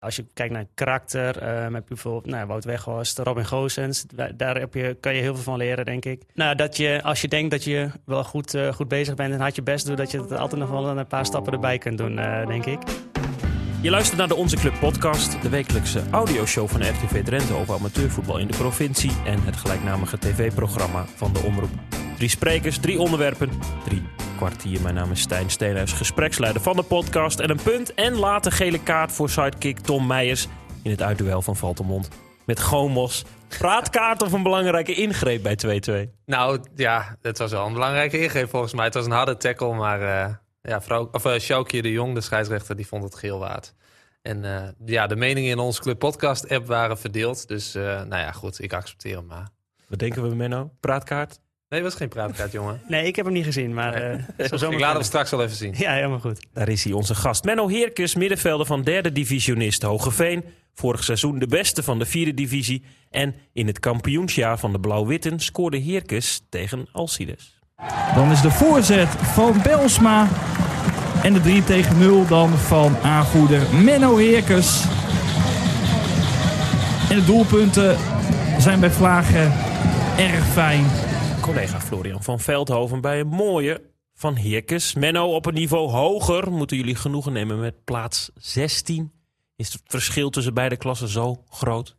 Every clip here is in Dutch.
Als je kijkt naar karakter, ehm, heb je bijvoorbeeld nou, Wout Weghorst, Robin Goossens. Daar- heb je, kan je heel veel van leren, denk ik. Nou, dat je, als je denkt dat je wel goed, eh, goed bezig bent en had je best doen, dat je het altijd nog wel een paar stappen erbij kunt doen, eh, denk ik. Je luistert naar de Onze Club podcast, de wekelijkse audioshow van de RTV Drenthe over amateurvoetbal in de provincie en het gelijknamige tv-programma van de Omroep. Drie sprekers, drie onderwerpen, drie kwartier. Mijn naam is Stijn Steenhuis, gespreksleider van de podcast. En een punt en later gele kaart voor sidekick Tom Meijers in het uitduel van Valtemont. Met Gomos. Praatkaart of een belangrijke ingreep bij 2-2? Nou ja, het was wel een belangrijke ingreep volgens mij. Het was een harde tackle, maar eh ja, vrouw, of, uh, Sjoukje de Jong, de scheidsrechter, die vond het geel waard. En eh, ja, de meningen in onze Club Podcast app waren verdeeld. Dus eh, nou ja, goed, ik accepteer hem maar. Wat denken we, Menno? Praatkaart? Nee, was geen praatkaart, jongen. Nee, ik heb hem niet gezien, maar... eh, zomaar ik laat hem straks wel even zien. Ja, helemaal goed. Daar is hij, onze gast. Menno Heerkes, middenvelder van derde divisionist Hogeveen. Vorig seizoen de beste van de vierde divisie. En in het kampioensjaar van de Blauw-Witten scoorde Heerkes tegen Alcides. Dan is de voorzet van Belsma. En de 3 tegen 0 dan van aanvoerder Menno Heerkes. En de doelpunten zijn bij Vlagen erg fijn. Collega Florian van Veldhoven bij een mooie van Heerkes. Menno op een niveau hoger moeten jullie genoegen nemen met plaats 16. Is het verschil tussen beide klassen zo groot?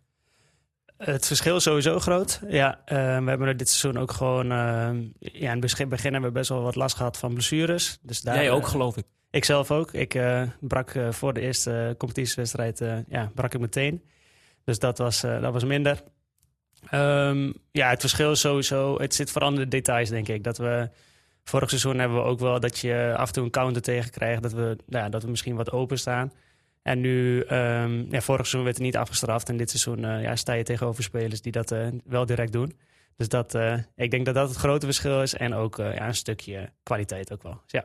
Het verschil is sowieso groot. Ja, eh, we hebben er dit seizoen ook gewoon... eh, ja, in het begin, hebben we best wel wat last gehad van blessures. Dus daar, Jij ook, eh, geloof ik. Ik zelf ook. Ik brak voor de eerste competitiewedstrijd ja, brak ik meteen. Dus dat was, dat was minder. Ehm, ja, het verschil is sowieso... Het zit vooral in de details, denk ik. Dat we... Vorig seizoen hebben we ook wel dat je af en toe een counter tegen krijgt. Dat we, ja, dat we misschien wat open staan. En nu, ehm, ja, vorig seizoen werd het niet afgestraft. En dit seizoen eh, ja, sta je tegenover spelers die dat eh, wel direct doen. Dus dat, eh, ik denk dat dat het grote verschil is. En ook ja, een stukje kwaliteit ook wel. Dus.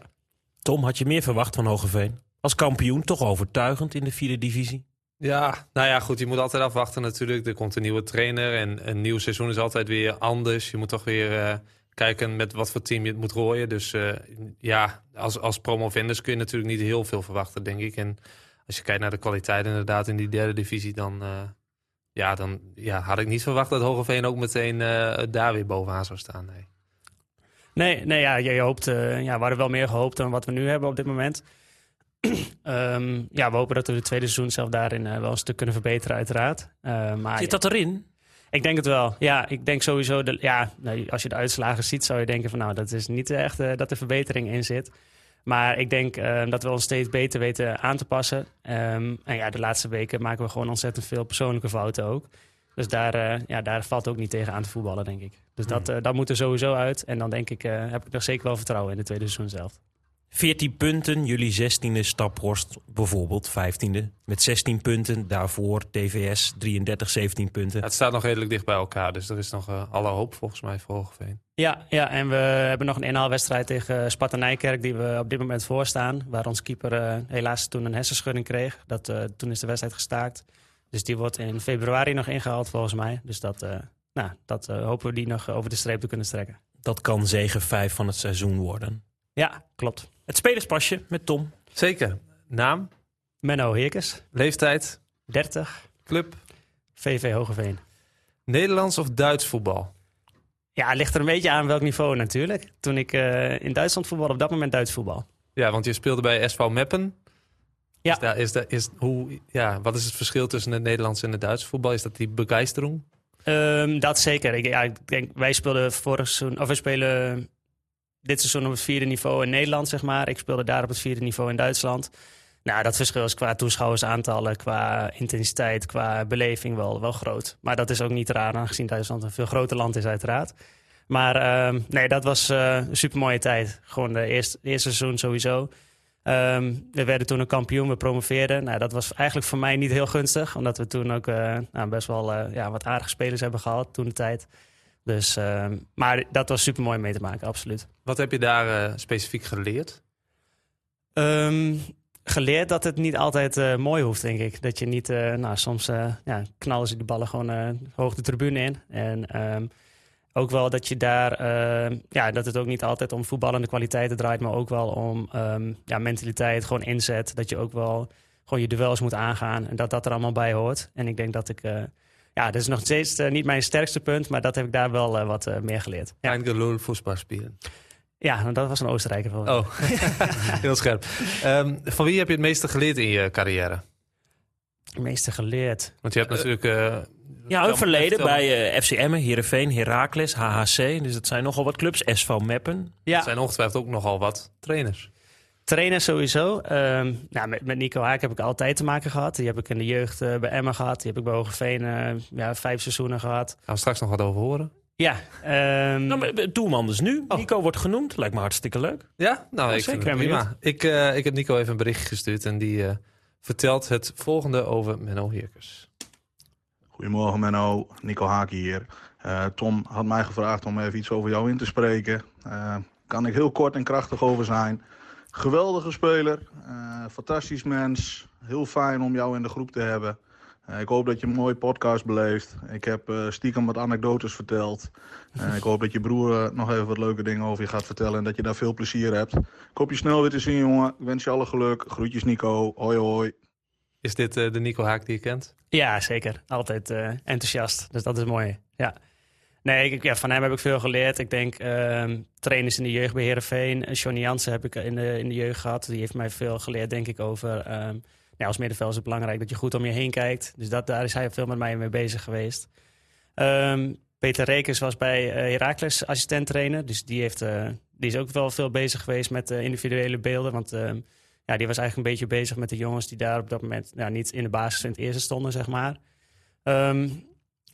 Tom, had je meer verwacht van Hogeveen? Als kampioen toch overtuigend in de vierde divisie? Ja, nou ja, goed. Je moet altijd afwachten natuurlijk. Er komt een nieuwe trainer en een nieuw seizoen is altijd weer anders. Je moet toch weer eh, kijken met wat voor team je het moet rooien. Dus eh, ja, als, als promovendus kun je natuurlijk niet heel veel verwachten, denk ik. En als je kijkt naar de kwaliteit inderdaad in die derde divisie, dan, eh, ja, dan ja, had ik niet verwacht dat Hogeveen ook meteen daar weer bovenaan zou staan. Nee. Nee, ja, je, hoopt, ja, we hadden wel meer gehoopt dan wat we nu hebben op dit moment. Ehm, ja, we hopen dat we de tweede seizoen zelf daarin eh, wel een stuk kunnen verbeteren, uiteraard. Eh, maar Zit dat erin? ik denk het wel. Ja, ik denk sowieso, de, ja, nee, als je de uitslagen ziet, zou je denken van nou, dat is niet echt eh, dat er verbetering in zit. Maar ik denk eh, dat we ons steeds beter weten aan te passen. Ehm, en ja, de laatste weken maken we gewoon ontzettend veel persoonlijke fouten ook. Dus daar, eh, ja, daar valt ook niet tegen aan te voetballen, denk ik. Dus dat, eh, dat moet er sowieso uit. En dan denk ik, eh, heb ik nog zeker wel vertrouwen in de tweede seizoen zelf. 14 punten, jullie 16e, Staphorst bijvoorbeeld 15e. Met 16 punten, daarvoor TVS 33, 17 punten. Ja, het staat nog redelijk dicht bij elkaar, dus er is nog eh, alle hoop volgens mij voor Hogeveen. Ja, ja, en we hebben nog een inhaalwedstrijd tegen Sparta Nijkerk die we op dit moment voorstaan. Waar ons keeper eh, helaas toen een hersenschudding kreeg. Dat, eh, toen is de wedstrijd gestaakt. Dus die wordt in februari nog ingehaald volgens mij. Dus dat, eh, nou, dat hopen we die nog over de streep te kunnen strekken. Dat kan zegen 5 van het seizoen worden. Ja, klopt. Het spelerspasje met Tom. Zeker. Naam, Menno Heerkes, leeftijd, 30, club, VV Hogeveen. Nederlands of Duits voetbal? Ja, het ligt er een beetje aan welk niveau natuurlijk. Toen ik eh, in Duitsland voetbal, op dat moment Duits voetbal. Ja, want je speelde bij SV Meppen. Ja. Is daar, is daar, is, hoe, ja, wat is het verschil tussen het Nederlands en het Duitse voetbal? Is dat die begeistering? Ehm, dat zeker. Ik, ja, ik denk, wij speelden vorig seizoen, of we spelen dit seizoen op het vierde niveau in Nederland, zeg maar. Ik speelde daar op het vierde niveau in Duitsland. Nou, dat verschil is qua toeschouwersaantallen, qua intensiteit, qua beleving wel, wel groot. Maar dat is ook niet raar, aangezien Duitsland een veel groter land is, uiteraard. Maar ehm, nee, dat was eh, een super mooie tijd. Gewoon de eerste, eerste seizoen sowieso. Ehm, we werden toen een kampioen, we promoveerden. Nou, dat was eigenlijk voor mij niet heel gunstig, omdat we toen ook eh, nou, best wel eh, ja, wat aardige spelers hebben gehad toen de tijd. Dus, ehm, maar dat was super mooi mee te maken, absoluut. Wat heb je daar eh, specifiek geleerd? Ehm, geleerd dat het niet altijd eh, mooi hoeft, denk ik. Dat je niet, eh, nou, soms ja, knallen ze die ballen gewoon hoog de tribune in. En ehm, ook wel dat je daar, ja, dat het ook niet altijd om voetballende kwaliteiten draait, maar ook wel om ja, mentaliteit, gewoon inzet. Dat je ook wel gewoon je duels moet aangaan. En dat dat er allemaal bij hoort. En ik denk dat ik... ja, dat is nog steeds eh, niet mijn sterkste punt, maar dat heb ik daar wel eh, wat eh, meer geleerd. Ja, voetbal spelen. ja nou, dat was een Oostenrijker voor. Oh, heel scherp. Ehm, van wie heb je het meeste geleerd in je carrière? Het meeste geleerd. Want je hebt natuurlijk... eh, Ja, ook verleden bij FC Emmen, Heerenveen, Heracles, HHC. Dus dat zijn nogal wat clubs. SV Meppen. Ja, Er zijn ongetwijfeld ook nogal wat trainers. Trainer sowieso. Ehm, nou, met, met Nico Haak heb ik altijd te maken gehad. Die heb ik in de jeugd eh, bij Emma gehad. Die heb ik bij Hogeveen eh, ja, vijf seizoenen gehad. Gaan we straks nog wat over horen. Ja, ehm, Nou, maar, eh, doelman dus nu. Oh. Nico wordt genoemd. Lijkt me hartstikke leuk. Ja? Nou, ik zeker. vind het Ben prima. Ik, eh, ik heb Nico even een berichtje gestuurd en die eh, vertelt het volgende over Menno Heerkers. Goedemorgen Menno, Nico Haak hier. Eh, Tom had mij gevraagd om even iets over jou in te spreken. Eh kan ik heel kort en krachtig over zijn. Geweldige speler, eh, fantastisch mens. Heel fijn om jou in de groep te hebben. Eh, ik hoop dat je een mooie podcast beleeft. Ik heb eh, stiekem wat anekdotes verteld. Eh, ik hoop dat je broer nog even wat leuke dingen over je gaat vertellen. En dat je daar veel plezier hebt. Ik hoop je snel weer te zien jongen. Ik wens je alle geluk. Groetjes Nico. Hoi hoi. Is dit eh, de Nico Haak die je kent? ja, zeker. Altijd eh, enthousiast. Dus dat is mooi. Ja. Nee, ik, ja, van hem heb ik veel geleerd. Ik denk ehm, trainers in de jeugd bij Heerenveen. Eh, Johnny Jansen heb ik in de, in de jeugd gehad. Die heeft mij veel geleerd, denk ik, over... ehm, ja, als middenveld is het belangrijk dat je goed om je heen kijkt. Dus dat, daar is hij veel met mij mee bezig geweest. Ehm, Peter Rekers was bij eh Heracles assistent trainer. Dus die, heeft, eh, die is ook wel veel bezig geweest met eh, individuele beelden. Want ja, die was eigenlijk een beetje bezig met de jongens die daar op dat moment ja, niet in de basis in het eerste stonden, zeg maar. Ehm,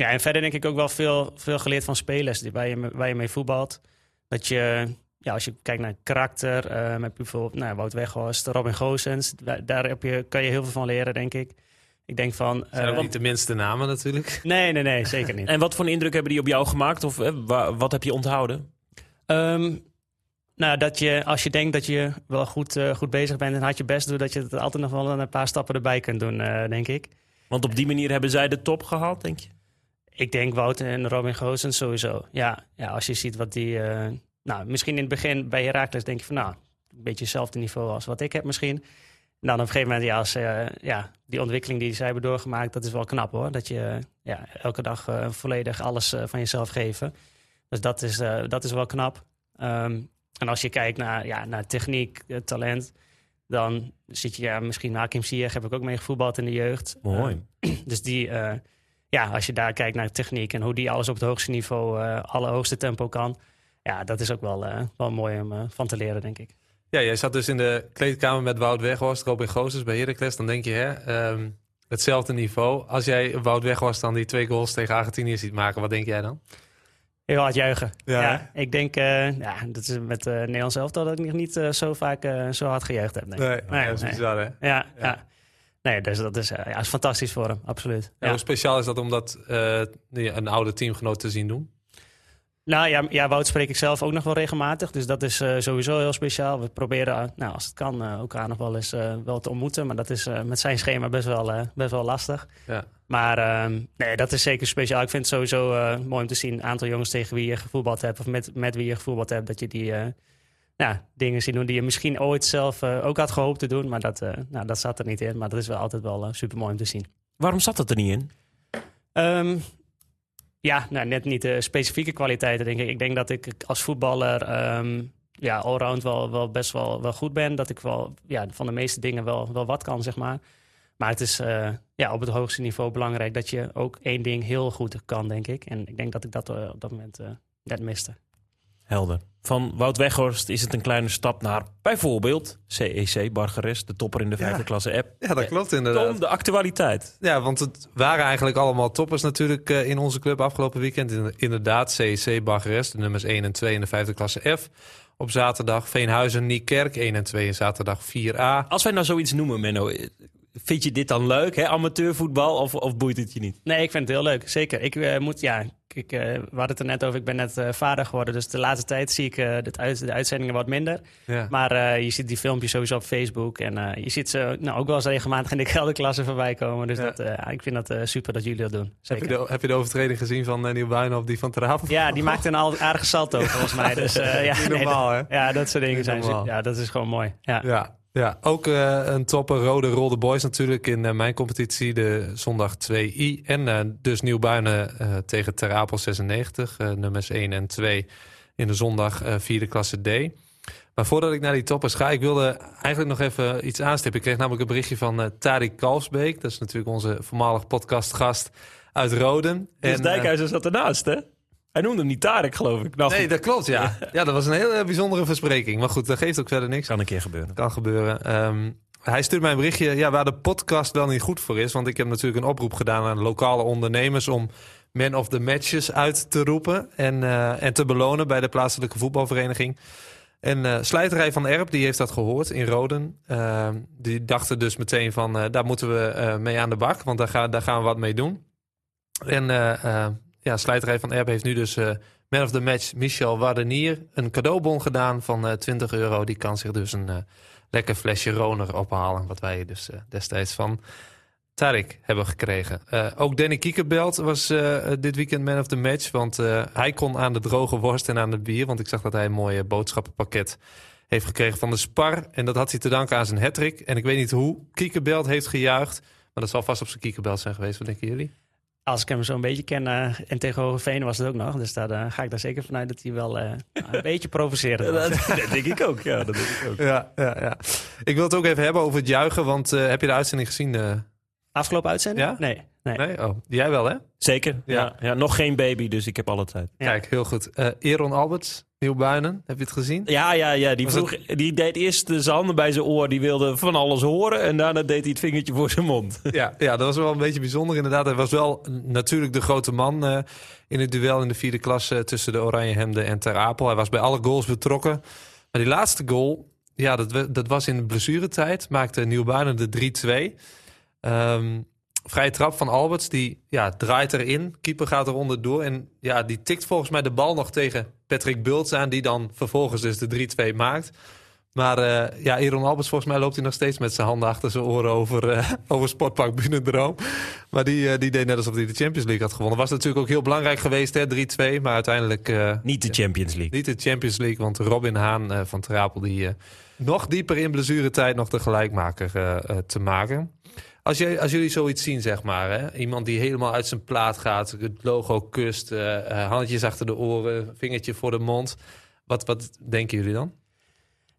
ja, en verder denk ik ook wel veel, veel geleerd van spelers die, waar, je, waar je mee voetbalt. Dat je, ja, als je kijkt naar karakter, eh, met bijvoorbeeld nou, Wout Weghorst, Robin Goossens, daar, daar heb je, kan je heel veel van leren, denk ik. Ik denk van... Zijn ook eh, niet de minste namen natuurlijk. nee, nee, nee, zeker niet. En wat voor een indruk hebben die op jou gemaakt? Of eh, wa- wat heb je onthouden? Ehm, nou, dat je, als je denkt dat je wel goed, eh, goed bezig bent en hard je best doet, dat je het altijd nog wel een paar stappen erbij kunt doen, eh, denk ik. Want op die manier hebben zij de top gehaald, denk je? Ik denk Wout en Robin Goossens sowieso. Ja, ja, als je ziet wat die... eh, nou, misschien in het begin bij Heracles denk je van... nou, een beetje hetzelfde niveau als wat ik heb misschien. En dan op een gegeven moment, ja, als, eh, ja die ontwikkeling die zij hebben doorgemaakt... dat is wel knap hoor. Dat je eh, ja, elke dag volledig alles van jezelf geven. Dus dat is, dat is wel knap. Ehm, en als je kijkt naar, ja, naar techniek, talent... dan zit je ja, misschien Hakim Ziyech heb ik ook mee gevoetbald in de jeugd. Mooi. Dus die, ja, als je daar kijkt naar techniek en hoe die alles op het hoogste niveau, eh allerhoogste tempo kan. Ja, dat is ook wel, eh, wel mooi om eh, van te leren, denk ik. Ja, jij zat dus in de kleedkamer met Wout Weghorst, Robin Goossens bij Heracles. Dan denk je, hè, ehm, hetzelfde niveau. Als jij Wout Weghorst dan die twee goals tegen Argentinië ziet maken, wat denk jij dan? Heel hard juichen. Ja, Ja, ik denk, ja, dat is met uh, Nederlands elftal dat ik nog niet zo vaak zo hard gejuicht heb. Nee. Nee, dat is nee. bizar hè? Ja, Ja. ja. Nee, dus dat is, eh, ja, is fantastisch voor hem, absoluut. En Ja. Hoe speciaal is dat om dat eh, een oude teamgenoot te zien doen? Nou ja, ja, Wout spreek ik zelf ook nog wel regelmatig. Dus dat is eh, sowieso heel speciaal. We proberen, nou, als het kan, eh, elkaar nog wel eens wel te ontmoeten. Maar dat is met zijn schema best wel, best wel lastig. Ja. Maar ehm, nee, dat is zeker speciaal. Ik vind het sowieso mooi om te zien. Een aantal jongens tegen wie je gevoetbald hebt. Of met, met wie je gevoetbald hebt. Dat je die ja, dingen ziet doen die je misschien ooit zelf eh, ook had gehoopt te doen. Maar dat, eh, nou, dat zat er niet in. Maar dat is wel altijd wel super mooi om te zien. Waarom zat het er niet in? Ehm, ja, nou, net niet de specifieke kwaliteiten, denk ik. Ik denk dat ik als voetballer ehm, ja, allround wel, wel best wel, wel goed ben. Dat ik wel ja, van de meeste dingen wel, wel wat kan, zeg maar. Maar het is eh, ja, op het hoogste niveau belangrijk dat je ook één ding heel goed kan, denk ik. En ik denk dat ik dat eh, op dat moment eh, net miste. Helder. Van Wout Weghorst is het een kleine stap naar bijvoorbeeld CEC Bargeres, de topper in de vijfde Ja. klasse app. Ja, dat klopt inderdaad. Tom, de actualiteit. Ja, want het waren eigenlijk allemaal toppers natuurlijk eh, in onze club afgelopen weekend. In- Inderdaad, CEC Bargeres, de nummers 1 en 2 in de vijfde klasse F. Op zaterdag Veenhuizen, Niekerk, 1 en 2 in zaterdag 4A. Als wij nou zoiets noemen, Menno, vind je dit dan leuk, hè? amateurvoetbal, of, of boeit het je niet? Nee, ik vind het heel leuk. Zeker. Ik eh, moet, ja, ik, eh, we hadden het er net over. Ik ben net eh, vader geworden. Dus de laatste tijd zie ik het uit, de uitzendingen wat minder. Ja. Maar je ziet die filmpjes sowieso op Facebook. En je ziet ze nou, ook wel eens regelmatig in de kelderklasse voorbij komen. Dus Ja. dat, ik vind dat super dat jullie dat doen. Heb, je de, heb je de overtreding gezien van uh, Nieuw Buinhoff, die van Terhaven? Ja, die maakte een al- aardige salto volgens mij. Dus, ja, nee, hè? ja, dat soort dingen zijn. Ja, dat is gewoon mooi. Ja. Ja. Ja, ook uh, een topper rode Rolde Boys natuurlijk in uh, mijn competitie. De zondag 2i. En uh, dus Nieuwbuinen tegen Ter Apel 96. nummers 1 en 2 in de zondag vierde klasse D. Maar voordat ik naar die toppers ga, ik wilde eigenlijk nog even iets aanstippen. Ik kreeg namelijk een berichtje van Tariq Kalfsbeek. Dat is natuurlijk onze voormalig podcastgast uit Roden. Dus en, Dijkhuizen zat ernaast, hè? Hij noemde hem niet Tarek, geloof ik. Nou, nee, dat klopt, ja. ja. dat was een hele bijzondere verspreking. Maar goed, dat geeft ook verder niks. Kan een keer gebeuren. Kan gebeuren. Um, hij stuurt mij een berichtje ja, waar de podcast wel niet goed voor is. Want ik heb natuurlijk een oproep gedaan aan lokale ondernemers... om man of the matches uit te roepen en, uh, en te belonen bij de plaatselijke voetbalvereniging. En uh, Slijterij van Erp, die heeft dat gehoord in Roden. Uh, die dachten dus meteen van, uh, daar moeten we mee aan de bak. Want daar, ga, daar gaan we wat mee doen. En ja, Slijterij van Erp heeft nu dus man of the match Michel Wardenier... een cadeaubon gedaan van 20 euro. Die kan zich dus een lekker flesje Roner ophalen. Wat wij dus destijds van Tarik hebben gekregen. Ook Danny Kiekerbelt was dit weekend man of the match. Want hij kon aan de droge worst en aan het bier. Want ik zag dat hij een mooi boodschappenpakket heeft gekregen van de Spar. En dat had hij te danken aan zijn hattrick. En ik weet niet hoe Kiekerbelt heeft gejuicht. Maar dat zal vast op zijn Kiekerbelt zijn geweest. Wat denken jullie? Als ik hem zo een beetje ken, en tegen Veen was het ook nog. Dus daar ga ik daar zeker vanuit dat hij wel een beetje provoceren dat, dat, denk ik ook, ja. Dat denk ik ook. Ja, ja, ja. Ik wil het ook even hebben over het juichen. Want heb je de uitzending gezien... Afgelopen uitzending? Ja? Nee. nee. nee? Oh, jij wel, hè? Zeker. Ja. ja. nog geen baby, dus ik heb alle tijd. Kijk, heel goed. Uh, Eron Alberts, Nieuwbuinen, heb je het gezien? Ja, ja, ja. Die, vroeg, die deed eerst zijn handen bij zijn oor. Die wilde van alles horen. En daarna deed hij het vingertje voor zijn mond. Ja, ja dat was wel een beetje bijzonder inderdaad. Hij was wel natuurlijk de grote man uh, in het duel in de vierde klasse... tussen de Oranje Hemden en Ter Apel. Hij was bij alle goals betrokken. Maar die laatste goal, ja, dat, dat was in de blessuretijd. Maakte Nieuwbuinen de 3-2... Um, vrije trap van Alberts, die ja, draait erin. Keeper gaat er onderdoor. En ja, die tikt volgens mij de bal nog tegen Patrick Bults aan... die dan vervolgens dus de 3-2 maakt. Maar uh, ja, Aaron Alberts, volgens mij loopt hij nog steeds met zijn handen achter zijn oren over, uh, over Sportpark Bunendroom. Maar die, uh, die deed net alsof hij de Champions League had gewonnen. Was natuurlijk ook heel belangrijk geweest, 3-2. Maar uiteindelijk... niet de Champions League. Niet de Champions League, want Robin Haan van Trapel... die nog dieper in blessuretijd nog de gelijkmaker te maken. Als, jij, als jullie zoiets zien, zeg maar, hè? iemand die helemaal uit zijn plaat gaat, het logo kust, uh, handjes achter de oren, vingertje voor de mond. Wat, wat denken jullie dan?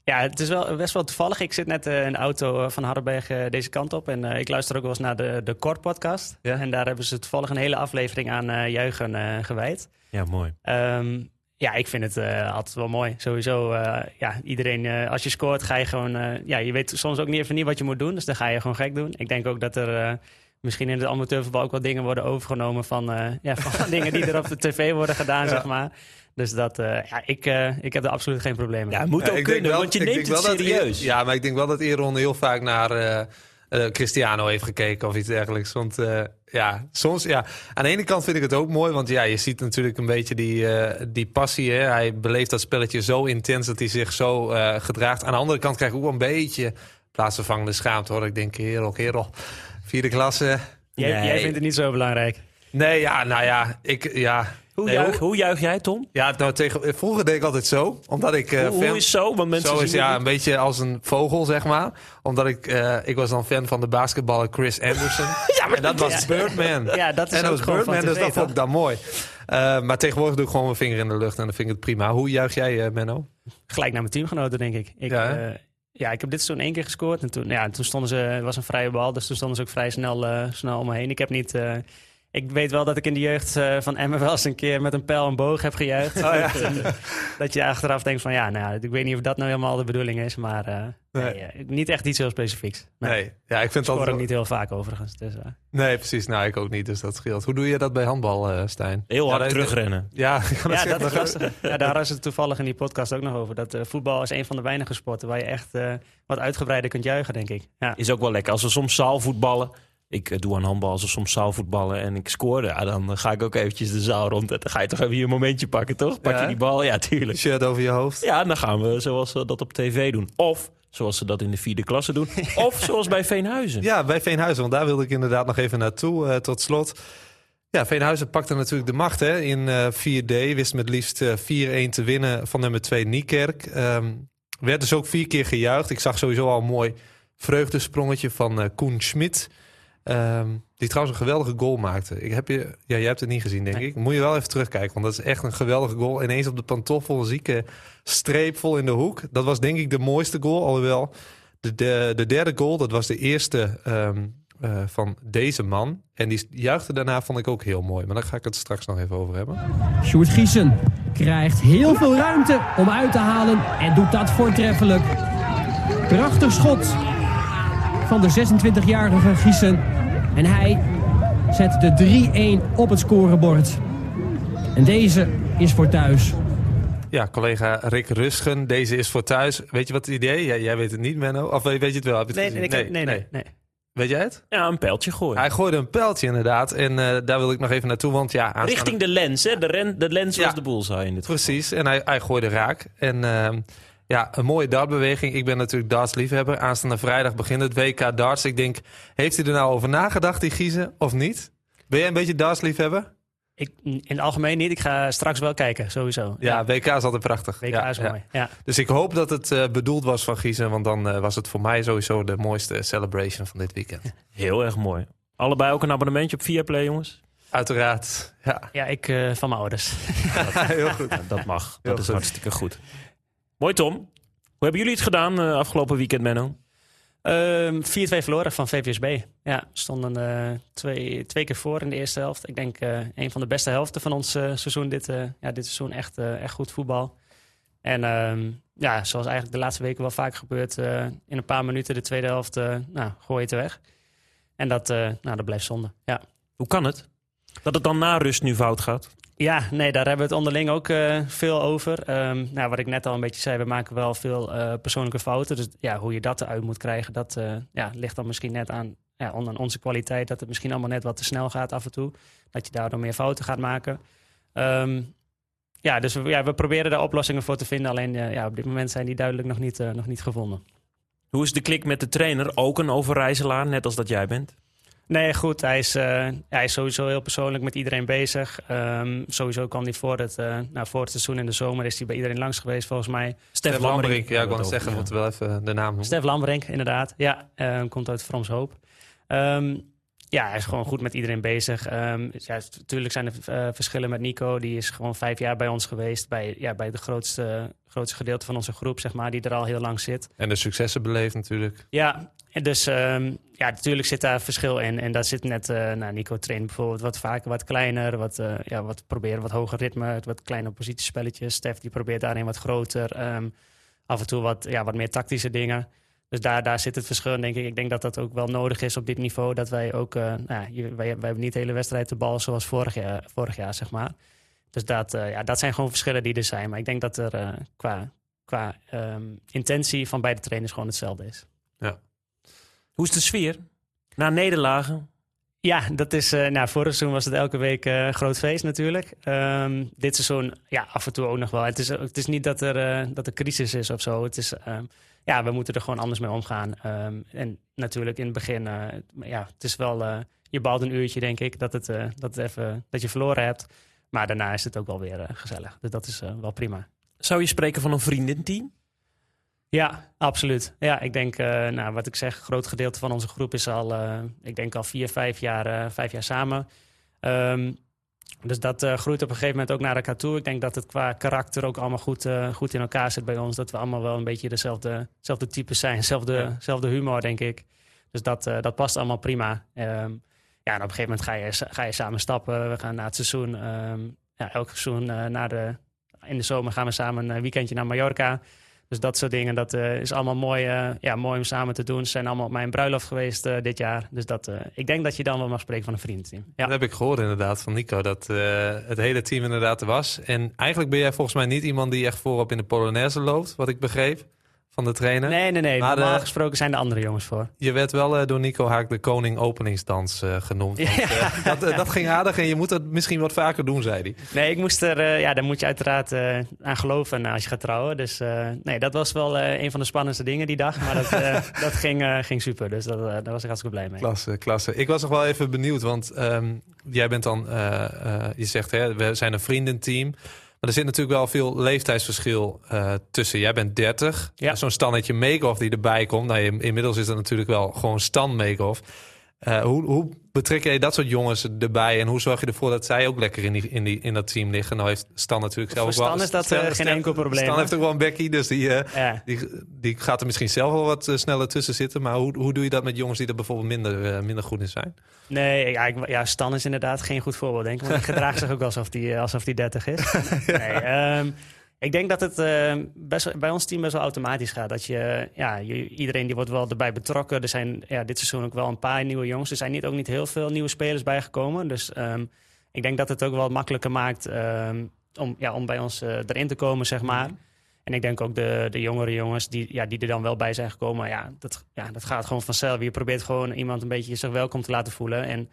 Ja, het is wel best wel toevallig. Ik zit net uh, in de auto van Hardenberg deze kant op. En ik luister ook wel eens naar de, de Kort podcast. Ja? En daar hebben ze toevallig een hele aflevering aan juichen gewijd. Ja, mooi. Um, ja, ik vind het uh, altijd wel mooi. Sowieso, uh, ja, iedereen, uh, als je scoort, ga je gewoon... ja, je weet soms ook niet even niet wat je moet doen. Dus dan ga je gewoon gek doen. Ik denk ook dat er misschien in het amateurvoetbal ook wel dingen worden overgenomen... van, ja, van dingen die er op de tv worden gedaan, zeg maar. Dus dat, ja, ik, ik heb er absoluut geen probleem mee. Ja, moet ook kunnen, wel, want je neemt het serieus. ja, maar ik denk wel dat Eron heel vaak naar uh, Cristiano heeft gekeken of iets dergelijks. Want uh, ja, soms, ja, aan de ene kant vind ik het ook mooi, want ja, je ziet natuurlijk een beetje die, uh, die passie. Hè? Hij beleeft dat spelletje zo intens dat hij zich zo gedraagt. Aan de andere kant krijg ik ook een beetje plaatsvervangende schaamte hoor. Ik denk, kerel, kerel, vierde klasse. Jij, nee. jij vindt het niet zo belangrijk? Nee, ja, nou ja, ik, ja, hoe, juich, hoe juich jij, Tom? Ja, nou, tegen, vroeger deed ik altijd zo. Omdat ik, uh, hoe, hoe, is zo? Want mensen zo is ja, een beetje als een vogel, zeg maar. Omdat ik, uh, ik was dan fan van de basketballer Chris Anderson. ja, maar en dat was Birdman. Ja, dat is en dat was Birdman, dus dat vond ik dan mooi. Uh, maar tegenwoordig doe ik gewoon mijn vinger in de lucht en dan vind ik het prima. Hoe juich jij, Menno? Gelijk naar mijn teamgenoten, denk ik. ik ja, ja, ik heb dit seizoen één keer gescoord. En toen, ja, toen stonden ze, het was een vrije bal, dus toen stonden ze ook vrij snel, snel om me heen. Ik heb niet ik weet wel dat ik in de jeugd uh, van Emmen wel eens een keer met een pijl en boog heb gejuicht. Oh, ja. dat je achteraf denkt van ja, nou, ik weet niet of dat nou helemaal de bedoeling is. Maar uh, nee. Nee, uh, niet echt iets heel specifieks. Nee, nee. ja, ik vind het altijd... ook niet heel vaak overigens. Dus, nee, precies. Nou, ik ook niet, dus dat scheelt. Hoe doe je dat bij handbal, Stijn? Heel hard ja, terugrennen. Ja, ja, dat is lastig. ja, daar is het toevallig in die podcast ook nog over. Dat voetbal is een van de weinige sporten waar je echt wat uitgebreider kunt juichen, denk ik. Ja. Is ook wel lekker. Als we soms zaalvoetballen ik eh, doe aan handbal als soms zaalvoetballen en ik scoorde. Ja, dan ga ik ook eventjes de zaal rond. En dan ga je toch even hier een momentje pakken, toch? Pak je die bal? Ja, tuurlijk. Shirt over je hoofd? Ja, dan gaan we zoals we dat op tv doen. Of zoals ze dat in de vierde klasse doen. of zoals bij Veenhuizen. Ja, bij Veenhuizen. Want daar wilde ik inderdaad nog even naartoe uh, tot slot. Ja, Veenhuizen pakte natuurlijk de macht hè, in uh, 4D. Wist met liefst uh, 4-1 te winnen van nummer 2 Niekerk. Um, werd dus ook vier keer gejuicht. Ik zag sowieso al een mooi vreugdesprongetje van eh, Koen Schmid. Ehm, die trouwens een geweldige goal maakte. Ik heb je, ja, jij hebt het niet gezien, denk Nee. ik. Moet je wel even terugkijken, want dat is echt een geweldige goal. Ineens op de pantoffel, een zieke streep vol in de hoek. Dat was denk ik de mooiste goal. Alhoewel, de, de, de derde goal, dat was de eerste ehm, eh, van deze man. En die juichte daarna, vond ik ook heel mooi. Maar daar ga ik het straks nog even over hebben. Sjoerd Giesen krijgt heel veel ruimte om uit te halen en doet dat voortreffelijk. Prachtig schot van de 26-jarige Giesen. En hij zet de 3-1 op het scorebord. En deze is voor thuis. Ja, collega Rick Rusgen, deze is voor thuis. Weet je wat het idee? Ja, jij weet het niet, Menno. Of weet je het wel? Heb je het Nee, gezien? nee, nee, nee, nee. Weet jij het? Ja, een pijltje gooien. Hij gooide een pijltje inderdaad. En eh, daar wil ik nog even naartoe. Want ja, aanstaande- Richting de lens, hè? De, ren, de lens Ja. was de bullseye in dit geval. Precies. En hij, hij gooide raak. En ehm, ja, een mooie dartbeweging. Ik ben natuurlijk dartsliefhebber. Aanstaande vrijdag begint het WK darts. Ik denk, heeft hij er nou over nagedacht, die Giezen, of niet? Ben jij een beetje dartsliefhebber? Ik, in het algemeen niet. Ik ga straks wel kijken, sowieso. Ja, WK is altijd prachtig. WK ja, is ja. mooi. Ja. Dus ik hoop dat het eh, bedoeld was van Giezen. Want dan eh, was het voor mij sowieso de mooiste celebration van dit weekend. Heel erg mooi. Allebei ook een abonnementje op Viaplay, jongens? Uiteraard. Ja, Ja, ik eh, van mijn ouders. heel goed. Dat mag. Heel Dat is goed. hartstikke goed. Mooi, Tom. Hoe hebben jullie het gedaan eh, afgelopen weekend, Menno? Ehm 4-2 verloren van VPSB. Ja, stonden eh, twee, twee keer voor in de eerste helft. Ik denk eh, een van de beste helften van ons seizoen. Dit, ja, dit seizoen echt, echt goed voetbal. En ehm, ja, zoals eigenlijk de laatste weken wel vaak gebeurt, in een paar minuten de tweede helft, nou, gooi je het weg. En dat, nou, dat blijft zonde. Ja. Hoe kan het? Dat het dan na rust nu fout gaat? Ja, nee, daar hebben we het onderling ook eh, veel over. Ehm, nou, wat ik net al een beetje zei, we maken wel veel eh, persoonlijke fouten. Dus ja, hoe je dat eruit moet krijgen, dat eh, ja, ligt dan misschien net aan, ja, aan onze kwaliteit. Dat het misschien allemaal net wat te snel gaat af en toe. Dat je daardoor meer fouten gaat maken. Ehm, ja, dus we, ja, we proberen daar oplossingen voor te vinden. Alleen ja, op dit moment zijn die duidelijk nog niet, nog niet gevonden. Hoe is de klik met de trainer? Ook een overijzelaar, net als dat jij bent? Nee, goed. Hij is, eh, hij is sowieso heel persoonlijk met iedereen bezig. Ehm, sowieso kwam hij voor het, eh, nou, voor het seizoen in de zomer is hij bij iedereen langs geweest, volgens mij. Stef Lambrink. Ja, ik wou het zeggen. We moeten wel even de naam noemen. Stef Lambrink, inderdaad. Ja, ehm, komt uit Frans Hoop. Ehm, ja, hij is gewoon goed met iedereen bezig. Ehm, ja, natuurlijk zijn er eh, verschillen met Nico. Die is gewoon vijf jaar bij ons geweest. Bij, ja, bij het grootste, grootste gedeelte van onze groep, zeg maar. Die er al heel lang zit. En de successen beleefd natuurlijk. Ja, en dus ehm, ja, natuurlijk zit daar verschil in. En daar zit net, eh nou, Nico traint bijvoorbeeld wat vaker, wat kleiner, wat, eh, ja, wat proberen, wat hoger ritme, wat kleine positiespelletjes. Stef die probeert daarin wat groter, ehm, af en toe wat, ja, wat meer tactische dingen. Dus daar, daar zit het verschil denk ik. Ik denk dat dat ook wel nodig is op dit niveau. Dat wij ook, eh, nou, ja, wij, wij hebben niet de hele wedstrijd de bal zoals vorig jaar, vorig jaar zeg maar. Dus dat, ja, dat zijn gewoon verschillen die er zijn. Maar ik denk dat er qua, qua ehm, intentie van beide trainers gewoon hetzelfde is. Hoe is de sfeer? Na nederlagen? Ja, dat is. eh nou, vorig seizoen was het elke week eh groot feest natuurlijk. Ehm, dit seizoen, ja, af en toe ook nog wel. Het is, het is niet dat er, eh, dat er crisis is of zo. Het is, ehm, ja, we moeten er gewoon anders mee omgaan. Ehm, en natuurlijk in het begin, ja, het is wel. je balt een uurtje, denk ik, dat, het, dat, het even, dat je verloren hebt. Maar daarna is het ook wel weer gezellig. Dus dat is wel prima. Zou je spreken van een vriendenteam? Ja, absoluut. Ja, ik denk, eh, nou, wat ik zeg, een groot gedeelte van onze groep is al, eh, ik denk al vier, vijf jaar, eh, vijf jaar samen. Ehm, dus dat groeit op een gegeven moment ook naar elkaar toe. Ik denk dat het qua karakter ook allemaal goed, goed in elkaar zit bij ons. Dat we allemaal wel een beetje dezelfde, dezelfde types zijn, dezelfde, Ja. dezelfde humor, denk ik. Dus dat, dat past allemaal prima. Ehm, ja, en op een gegeven moment ga je, ga je samen stappen. We gaan na het seizoen, ehm, ja, elk seizoen na de, in de zomer gaan we samen een weekendje naar Mallorca. Dus dat soort dingen, dat eh, is allemaal mooi, eh, ja, mooi om samen te doen. Ze zijn allemaal op mijn bruiloft geweest eh, dit jaar. Dus dat, ik denk dat je dan wel mag spreken van een vriendenteam. Ja. Dat heb ik gehoord inderdaad van Nico, dat het hele team inderdaad er was. En eigenlijk ben jij volgens mij niet iemand die echt voorop in de Polonaise loopt, wat ik begreep van de trainer. Nee, nee, nee. Maar de- Normaal gesproken zijn de andere jongens voor. Je werd wel eh, door Nico Haak de koning openingsdans eh, genoemd. Want, Ja. eh, dat, eh, dat ging aardig en je moet dat misschien wat vaker doen, zei hij. Nee, ik moest er, eh, ja, daar moet je uiteraard eh, aan geloven als je gaat trouwen. Dus eh, nee, dat was wel eh, een van de spannendste dingen die dag. Maar dat, eh, dat ging, eh, ging super. Dus dat, eh, daar was ik hartstikke blij mee. Klasse, klasse. Ik was nog wel even benieuwd, want ehm, jij bent dan, eh, eh, je zegt hè, we zijn een vriendenteam. Maar er zit natuurlijk wel veel leeftijdsverschil uh, tussen. Jij bent 30. Ja. Zo'n stannetje make-off die erbij komt. Nou, inmiddels is dat natuurlijk wel gewoon stand make-off. Uh, hoe, hoe betrek jij dat soort jongens erbij? En hoe zorg je ervoor dat zij ook lekker in, die, in, die, in dat team liggen? Nou heeft Stan natuurlijk zelf ook wel... Stan is dat uh, geen enkel probleem. Stan heeft ook wel een bekkie, dus die, uh, ja. die, die gaat er misschien zelf wel wat sneller tussen zitten. Maar hoe, hoe doe je dat met jongens die er bijvoorbeeld minder, minder goed in zijn? Nee, ja, ik, ja, Stan is inderdaad geen goed voorbeeld, denk ik. Want hij gedraagt zich ook alsof die, alsof die 30 is. Nee, um, ik denk dat het uh, best, bij ons team best wel automatisch gaat. Dat je, ja, je, iedereen die wordt wel erbij betrokken. Er zijn ja, dit seizoen ook wel een paar nieuwe jongens. Er zijn niet, ook niet heel veel nieuwe spelers bijgekomen. Dus um, ik denk dat het ook wel makkelijker maakt um, om, ja, om bij ons uh, erin te komen, zeg maar. En ik denk ook de, de jongere jongens die, ja, die er dan wel bij zijn gekomen. Ja dat, ja, dat gaat gewoon vanzelf. Je probeert gewoon iemand een beetje zich welkom te laten voelen. En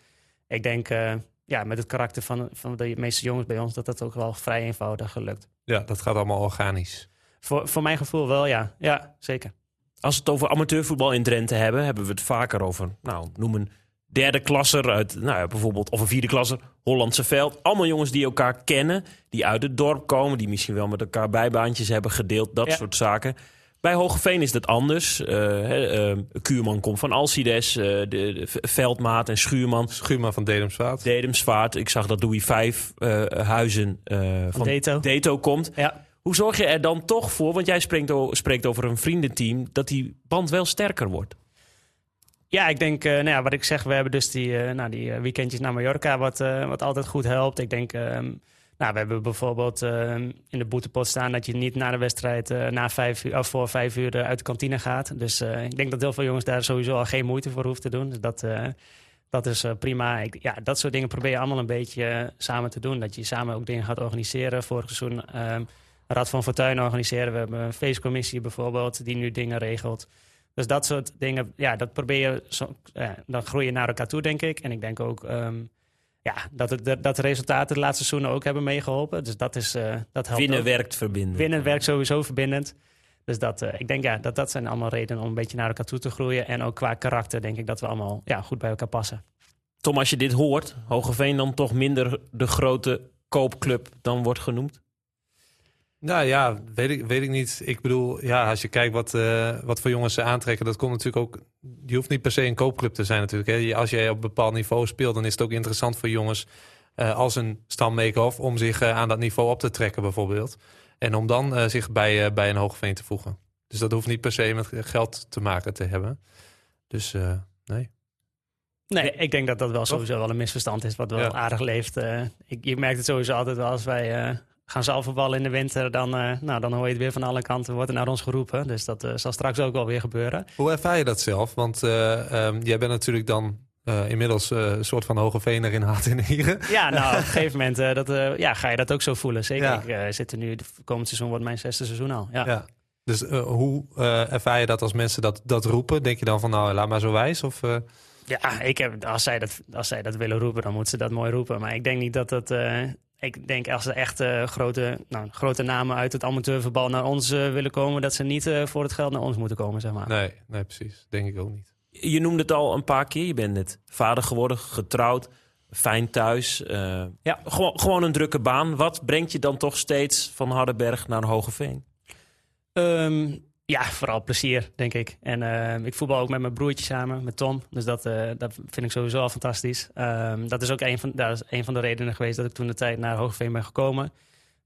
ik denk... Uh, ja, met het karakter van, van de meeste jongens bij ons, dat dat ook wel vrij eenvoudig gelukt. Ja, dat gaat allemaal organisch. Voor, voor mijn gevoel wel, ja. Ja, zeker. Als we het over amateurvoetbal in Drenthe hebben, hebben we het vaker over, nou, noem een derde klasser uit, nou ja, bijvoorbeeld, of een vierde klasser, Hollandse veld. Allemaal jongens die elkaar kennen, die uit het dorp komen, die misschien wel met elkaar bijbaantjes hebben gedeeld, dat Ja. soort zaken. Bij Hogeveen is dat anders. Eh, hè, eh, Kuurman komt van Alcides, eh, de, de Veldmaat en Schuurman. Schuurman van Dedemsvaart. Dedemsvaart. Ik zag dat Louis Vijf eh, Huizen eh, van Deto. Deto komt. Ja. Hoe zorg je er dan toch voor, want jij spreekt, spreekt over een vriendenteam, dat die band wel sterker wordt? Ja, ik denk, eh, nou ja, wat ik zeg, we hebben dus die, nou, die weekendjes naar Mallorca, wat, wat altijd goed helpt. Ik denk, ehm, nou, we hebben bijvoorbeeld ehm, in de boetepot staan dat je niet na de wedstrijd eh, na vijf uur, of voor vijf uur eh, uit de kantine gaat. Dus eh, ik denk dat heel veel jongens daar sowieso al geen moeite voor hoeven te doen. Dus dat, dat is prima. Ik, ja, dat soort dingen probeer je allemaal een beetje samen te doen. Dat je samen ook dingen gaat organiseren. Vorig seizoen ehm Rad van Fortuin organiseren. We hebben een feestcommissie bijvoorbeeld die nu dingen regelt. Dus dat soort dingen, ja, dat probeer je, zo, dan groei naar elkaar toe, denk ik. En ik denk ook ehm, ja, dat, het, dat de resultaten de laatste seizoenen ook hebben meegeholpen. Dus dat, is, eh, dat helpt Winnen ook. werkt verbinden. Winnen werkt sowieso verbindend. Dus dat, eh, ik denk ja, dat dat zijn allemaal redenen om een beetje naar elkaar toe te groeien. En ook qua karakter denk ik dat we allemaal ja, goed bij elkaar passen. Tom, als je dit hoort, Hogeveen dan toch minder de grote koopclub dan wordt genoemd? Nou ja, weet ik, weet ik niet. Ik bedoel, ja, als je kijkt wat, eh, wat voor jongens ze aantrekken, dat komt natuurlijk ook. Je hoeft niet per se een koopclub te zijn, natuurlijk. Hè. Als jij op een bepaald niveau speelt, dan is het ook interessant voor jongens eh, als een Stam Make-off om zich eh, aan dat niveau op te trekken, bijvoorbeeld. En om dan zich bij, bij een Hoogveen te voegen. Dus dat hoeft niet per se met geld te maken te hebben. Dus nee. Nee, ik denk dat dat wel sowieso wel een misverstand is, wat wel Ja. aardig leeft. Ik, je merkt het sowieso altijd wel als wij gaan zaalvoetballen in de winter, dan, eh, nou, dan hoor je het weer van alle kanten, wordt er naar ons geroepen. Dus dat eh, zal straks ook wel weer gebeuren. Hoe ervaar je dat zelf? Want eh, ehm, jij bent natuurlijk dan inmiddels een soort van Hoogeveener in hart en nieren. Ja, nou, op een gegeven moment dat, ja, ga je dat ook zo voelen. Zeker. Ja. Ik zit er nu, het komend seizoen wordt mijn zesde seizoen al. Ja. Ja. Dus hoe ervaar je dat als mensen dat, dat roepen? Denk je dan van nou, laat maar zo wijs? Of, Ja, ik heb, als, zij dat, als zij dat willen roepen, dan moeten ze dat mooi roepen. Maar ik denk niet dat dat. Ik denk als er echt eh, grote, nou, grote namen uit het amateurvoetbal naar ons eh, willen komen, dat ze niet eh, voor het geld naar ons moeten komen, zeg maar. nee, nee, precies. Denk ik ook niet. Je noemde het al een paar keer. Je bent net vader geworden, getrouwd, fijn thuis. eh, Ja. gewoon, gewoon een drukke baan. Wat brengt je dan toch steeds van Hardenberg naar Hogeveen? Ehm, ja, vooral plezier, denk ik. En eh, ik voetbal ook met mijn broertje samen, met Tom. Dus dat, eh, dat vind ik sowieso al fantastisch. Ehm, dat is ook een van, dat is een van de redenen geweest dat ik toen de tijd naar Hoogveen ben gekomen.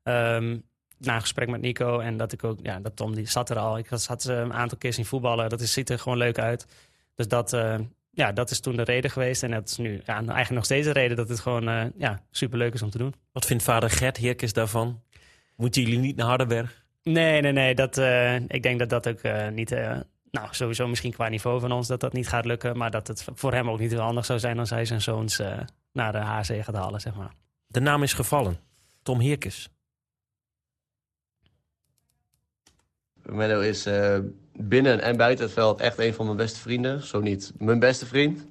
Ehm, na een gesprek met Nico en dat ik ook, ja, dat Tom die zat er al. Ik zat een aantal keer zien voetballen. Dat is, ziet er gewoon leuk uit. Dus dat, eh, ja, dat is toen de reden geweest. En dat is nu ja, eigenlijk nog steeds de reden dat het gewoon uh, ja, superleuk is om te doen. Wat vindt vader Gert Heerkes daarvan? Moeten jullie niet naar Hardenberg? Nee, nee, nee. Dat, uh, ik denk dat dat ook uh, niet. Uh, nou, sowieso misschien qua niveau van ons dat dat niet gaat lukken. Maar dat het voor hem ook niet heel handig zou zijn als hij zijn zoons uh, naar de HC gaat halen, zeg maar. De naam is gevallen. Tom Heerkes. Menno is uh, binnen en buiten het veld echt een van mijn beste vrienden. Zo niet mijn beste vriend.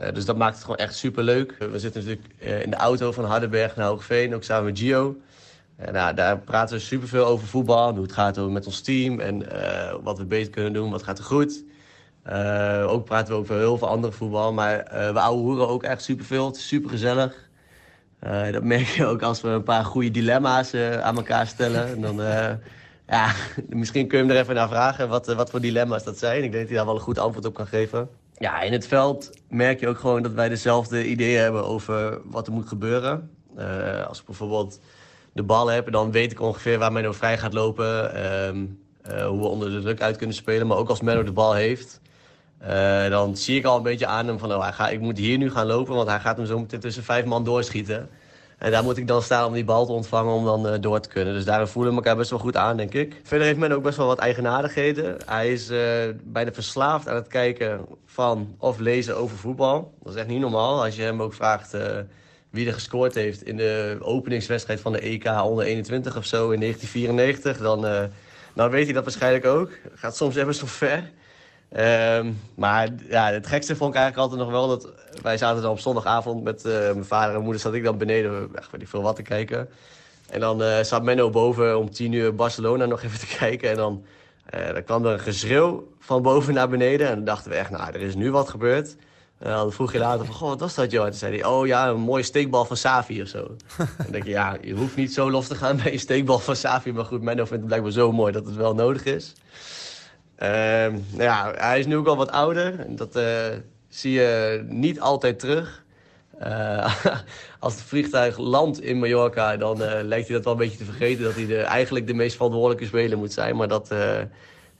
Uh, dus dat maakt het gewoon echt super leuk. We zitten natuurlijk uh, in de auto van Hardenberg naar Hoogveen, ook samen met Gio. En nou, daar praten we superveel over voetbal. Hoe het gaat met ons team en uh, wat we beter kunnen doen, wat gaat er goed. Uh, ook praten we over heel veel andere voetbal. Maar uh, we ouwe hoeren ook echt superveel. Het is super gezellig. Eh, dat merk je ook als we een paar goede dilemma's eh, aan elkaar stellen. En dan, eh, ja, misschien kun je hem er even naar vragen wat, eh, wat voor dilemma's dat zijn. Ik denk dat hij daar wel een goed antwoord op kan geven. Ja, in het veld merk je ook gewoon dat wij dezelfde ideeën hebben over wat er moet gebeuren. Eh, als bijvoorbeeld de bal heb, dan weet ik ongeveer waar Menno vrij gaat lopen. ehm, eh, hoe we onder de druk uit kunnen spelen. Maar ook als Menno de bal heeft, eh, dan zie ik al een beetje aan hem van... Oh, hij gaat, ik moet hier nu gaan lopen, want hij gaat hem zo meteen tussen vijf man doorschieten. En daar moet ik dan staan om die bal te ontvangen om dan eh, door te kunnen. Dus daar voelen we elkaar best wel goed aan, denk ik. Verder heeft men ook best wel wat eigenaardigheden. Hij is bijna verslaafd aan het kijken van of lezen over voetbal. Dat is echt niet normaal. Als je hem ook vraagt wie er gescoord heeft in de openingswedstrijd van de EK onder 21 of zo in 1994... dan, eh, dan weet hij dat waarschijnlijk ook. Gaat soms even zo ver. Ehm, maar ja, het gekste vond ik eigenlijk altijd nog wel dat wij zaten dan op zondagavond met eh, mijn vader en moeder zat ik dan beneden, echt weet ik veel wat te kijken. En dan eh, zat Menno boven om tien uur Barcelona nog even te kijken. En dan, dan kwam er een geschreeuw van boven naar beneden. En dan dachten we echt, nou, er is nu wat gebeurd. En dan vroeg je later van, goh, wat was dat, joh? En toen zei hij, oh ja, een mooie steekbal van Savi of zo. dan denk je, ja, je hoeft niet zo los te gaan bij een steekbal van Savi. Maar goed, Menno vindt het blijkbaar zo mooi dat het wel nodig is. Ehm, nou ja, hij is nu ook al wat ouder. En dat eh, zie je niet altijd terug. Eh, als het vliegtuig landt in Mallorca, dan eh, lijkt hij dat wel een beetje te vergeten. Dat hij de, eigenlijk de meest verantwoordelijke speler moet zijn. Maar dat, eh,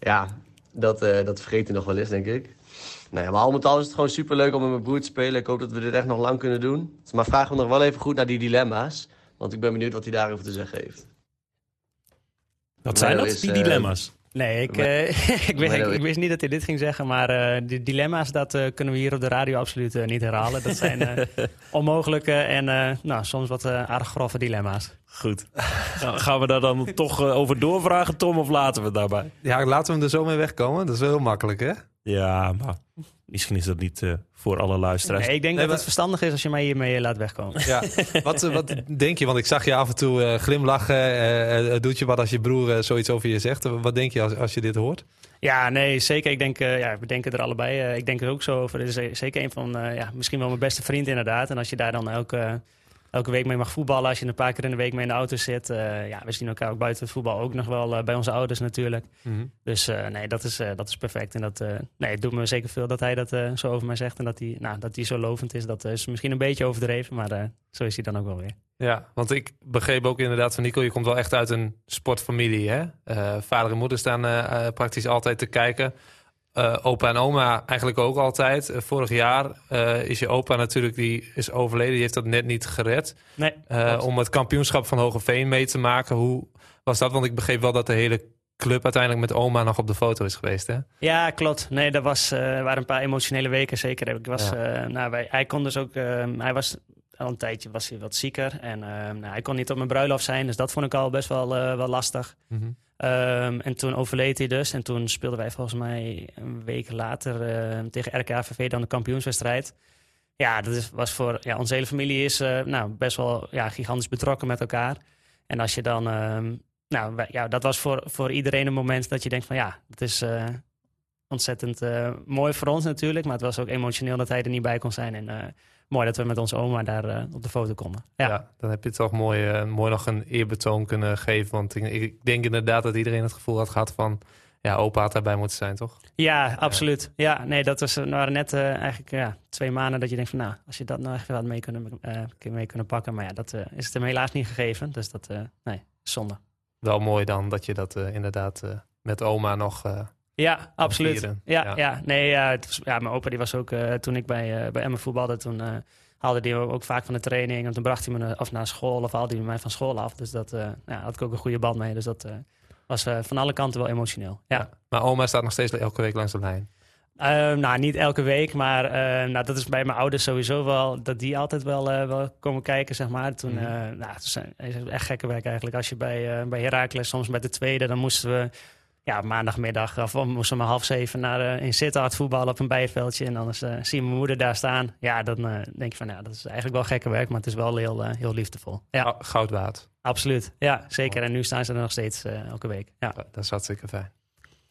ja, dat, eh, dat vergeet hij nog wel eens, denk ik. Nou ja, maar al met al is het gewoon superleuk om met mijn broer te spelen. Ik hoop dat we dit echt nog lang kunnen doen. Maar vraag hem nog wel even goed naar die dilemma's. Want ik ben benieuwd wat hij daarover te zeggen heeft. Wat zijn Menno dat, is, die eh, dilemma's? Nee, ik, eh, ik, wist, ik, wist niet dat hij dit ging zeggen, maar eh die dilemma's, dat eh, kunnen we hier op de radio absoluut niet herhalen. Dat zijn eh, onmogelijke en eh, nou, soms wat eh, aardig grove dilemma's. Goed. Nou, gaan we daar dan toch over doorvragen, Tom, of laten we het daarbij? Ja, laten we hem er zo mee wegkomen. Dat is wel heel makkelijk, hè? Ja, maar misschien is dat niet eh, voor alle luisteraars. Nee, ik denk Nee, dat het verstandig is als je mij hiermee laat wegkomen. Ja. wat, eh, wat denk je? Want ik zag je af en toe eh, glimlachen. eh, eh, doet je wat als je broer eh, zoiets over je zegt? Wat denk je als, als je dit hoort? Ja, nee, zeker. Ik denk, eh, ja, we denken er allebei. eh, ik denk er ook zo over. Het is eh, zeker een van, eh, ja, misschien wel mijn beste vriend inderdaad. En als je daar dan elke, elke week mee mag voetballen, als je een paar keer in de week mee in de auto zit. eh, ja, we zien elkaar ook buiten het voetbal ook nog wel eh, bij onze ouders natuurlijk. Dus eh, nee, dat is, dat is perfect. En dat, nee, het doet me zeker veel dat hij dat zo over mij zegt. En dat hij, nou, dat hij zo lovend is. Dat is misschien een beetje overdreven, maar zo is hij dan ook wel weer. Ja, want ik begreep ook inderdaad van Nico, je komt wel echt uit een sportfamilie. Hè? Vader en moeder staan praktisch altijd te kijken. Eh, opa en oma eigenlijk ook altijd. Eh, vorig jaar eh, is je opa natuurlijk, die is overleden. Die heeft dat net niet gered. Nee, om het kampioenschap van Hogeveen mee te maken. Hoe was dat? Want ik begreep wel dat de hele club uiteindelijk met oma nog op de foto is geweest. Hè? Ja, klopt. Nee, dat was, waren een paar emotionele weken zeker. Ik was, nou, wij, hij kon dus ook, hij was al een tijdje was hij wat zieker en nou, hij kon niet op mijn bruiloft zijn, dus dat vond ik al best wel, wel lastig. Mhm. Ehm, en toen overleed hij dus en toen speelden wij volgens mij een week later eh, tegen RKVV dan de kampioenswedstrijd. Ja, dat is, was voor ja, onze hele familie is eh, nou, best wel ja, gigantisch betrokken met elkaar. En als je dan, ehm, nou ja, dat was voor, voor iedereen een moment dat je denkt van ja, het is eh, ontzettend eh, mooi voor ons natuurlijk, maar het was ook emotioneel dat hij er niet bij kon zijn. En mooi dat we met onze oma daar eh, op de foto konden. Ja. Ja. dan heb je toch mooi, eh, mooi nog een eerbetoon kunnen geven. Want ik, ik denk inderdaad dat iedereen het gevoel had gehad van... Ja, opa had daarbij moeten zijn, toch? Ja, absoluut. Ja, nee, dat was, waren net eh, eigenlijk ja, twee maanden dat je denkt van nou, als je dat nou echt had mee kunnen, mee kunnen pakken. Maar ja, dat is het hem helaas niet gegeven. Dus dat, eh, nee, zonde. Wel mooi dan dat je dat inderdaad met oma nog... Ja, absoluut. Ja, Ja. ja. nee, ja, het was, ja, mijn opa die was ook, eh, toen ik bij, eh bij Emmen voetbalde, toen eh, haalde hij ook vaak van de training. En toen bracht hij me of naar school of haalde hij mij van school af. Dus dat ja, had ik ook een goede band mee. Dus dat was van alle kanten wel emotioneel. Ja. Maar oma staat nog steeds elke week langs de lijn. Eh, nou, niet elke week, maar eh, nou, dat is bij mijn ouders sowieso wel, dat die altijd wel, wel komen kijken, zeg maar. Toen, eh, nou, het is echt gekke werk eigenlijk. Als je bij, bij Heracles, soms met de tweede, dan moesten we ja, maandagmiddag, of moesten we om half zeven naar, eh, in Sittard voetballen op een bijveldje. En dan is, eh, zie je mijn moeder daar staan. Ja, dan eh, denk je van, ja, dat is eigenlijk wel gekke werk, maar het is wel heel, eh, heel liefdevol. Ja, Gou- Goud waard. absoluut. Ja, zeker. En nu staan ze er nog steeds eh, elke week. Ja. Dat, dat is hartstikke fijn.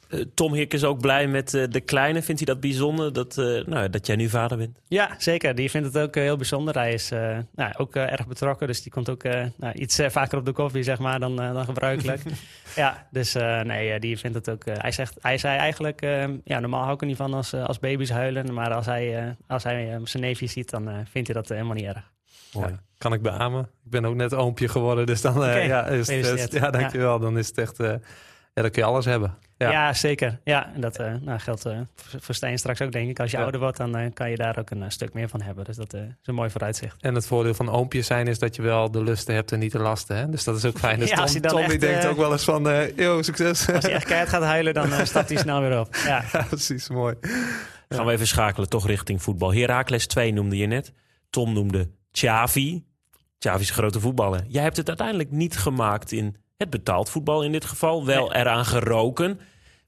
Eh, Tom Hik is ook blij met eh, de kleine. Vindt hij dat bijzonder dat, eh, nou, dat jij nu vader bent? Ja, zeker. Die vindt het ook heel bijzonder. Hij is eh, nou, ook erg betrokken, dus die komt ook eh, nou, iets vaker op de koffie, zeg maar, dan, eh, dan gebruikelijk. ja, dus eh, nee, die vindt het ook... hij, zegt, hij zei eigenlijk, ja, normaal hou ik er niet van als, als baby's huilen, maar als hij, eh, als hij zijn neefje ziet, dan eh, vindt hij dat helemaal niet erg. Mooi. Kan ik beamen. Ik ben ook net oompje geworden, dus dan eh, Oké, ja, is het, ja, dankjewel. Dan is het echt, eh, ja, dan kun je alles hebben. Ja. Ja, zeker. Ja, en dat eh, nou, geldt eh, voor Stijn straks ook, denk ik. Als je Ja. ouder wordt, dan eh, kan je daar ook een stuk meer van hebben. Dus dat eh, is een mooi vooruitzicht. En het voordeel van oompjes zijn is dat je wel de lusten hebt en niet de lasten. Hè? Dus dat is ook fijn. Dus Ja, als Tom, hij dan Tom die echt, denkt eh, ook wel eens van, eh yo, succes. Als hij echt keihard gaat huilen, dan stapt hij snel weer op. Ja. ja, precies, mooi. Gaan we even schakelen, toch richting voetbal. Heracles 2 noemde je net. Tom noemde Xavi. Xavi is een grote voetballer. Jij hebt het uiteindelijk niet gemaakt in het betaald voetbal in dit geval. Wel eraan geroken.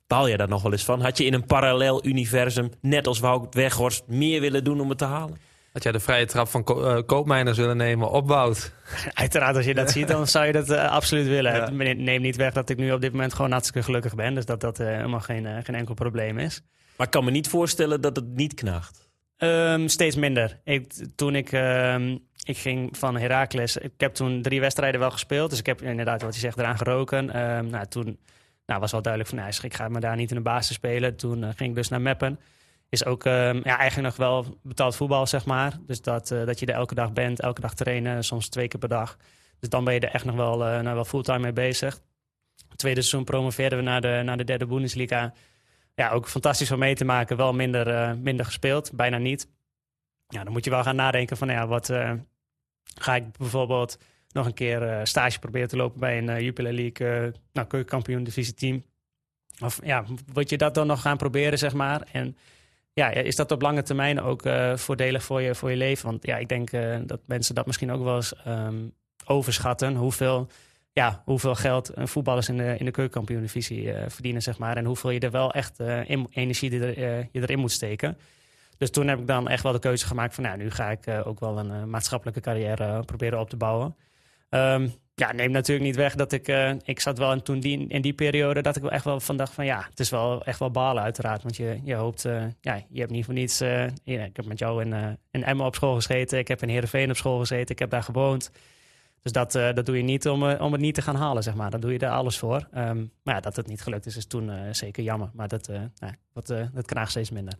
Baal jij daar nog wel eens van? Had je in een parallel universum, net als Wout Weghorst, meer willen doen om het te halen? Had jij de vrije trap van Ko eh, Koopmijners willen nemen, opbouwt. Uiteraard, als je dat ziet, dan zou je dat eh, absoluut willen. Ja. Neemt niet weg dat ik nu op dit moment gewoon hartstikke gelukkig ben. Dus dat dat eh, helemaal geen, geen enkel probleem is. Maar ik kan me niet voorstellen dat het niet knaagt. Ehm, steeds minder. Ik, toen ik, ehm, ik ging van Heracles, ik heb toen drie wedstrijden wel gespeeld. Dus ik heb inderdaad, wat je zegt, eraan geroken. Ehm, nou, toen nou, was wel duidelijk van, nou, ik ga me daar niet in de basis spelen. Toen eh, ging ik dus naar Meppen. Is ook ehm, ja, eigenlijk nog wel betaald voetbal, zeg maar. Dus dat, eh, dat je er elke dag bent, elke dag trainen, soms twee keer per dag. Dus dan ben je er echt nog wel, eh, nou, wel fulltime mee bezig. Tweede seizoen promoveerden we naar de, naar de derde Bundesliga. Ja, ook fantastisch om mee te maken. Wel minder, minder gespeeld, bijna niet. Ja, dan moet je wel gaan nadenken van, ja, wat eh, ga ik bijvoorbeeld nog een keer eh, stage proberen te lopen bij een eh, Jupiler League, nou, keukenkampioen divisieteam. Of ja, moet je dat dan nog gaan proberen, zeg maar. En ja, is dat op lange termijn ook voordelig voor je, voor je leven? Want ja, ik denk dat mensen dat misschien ook wel eens ehm, overschatten. Hoeveel, ja, hoeveel geld voetballers in de, in de keukenkampioen-divisie verdienen, zeg maar. En hoeveel je er wel echt eh, in- energie er, eh, je erin moet steken. Dus toen heb ik dan echt wel de keuze gemaakt van... nou, nu ga ik eh, ook wel een eh, maatschappelijke carrière eh, proberen op te bouwen. Ehm, ja, neemt natuurlijk niet weg dat ik... ik zat wel in, toen die, in die periode dat ik wel echt wel van dacht van... ja, het is wel echt wel balen uiteraard. Want je, je hoopt... ja, je hebt niet voor niets... ja, ik heb met jou in, in Emmen op school gezeten. Ik heb in Heerenveen op school gezeten. Ik heb daar gewoond. Dus dat, dat doe je niet om, om het niet te gaan halen, zeg maar. Dan doe je er alles voor. Ehm, maar ja, dat het niet gelukt is, is toen zeker jammer. Maar dat, nou, dat, dat knaagt steeds minder.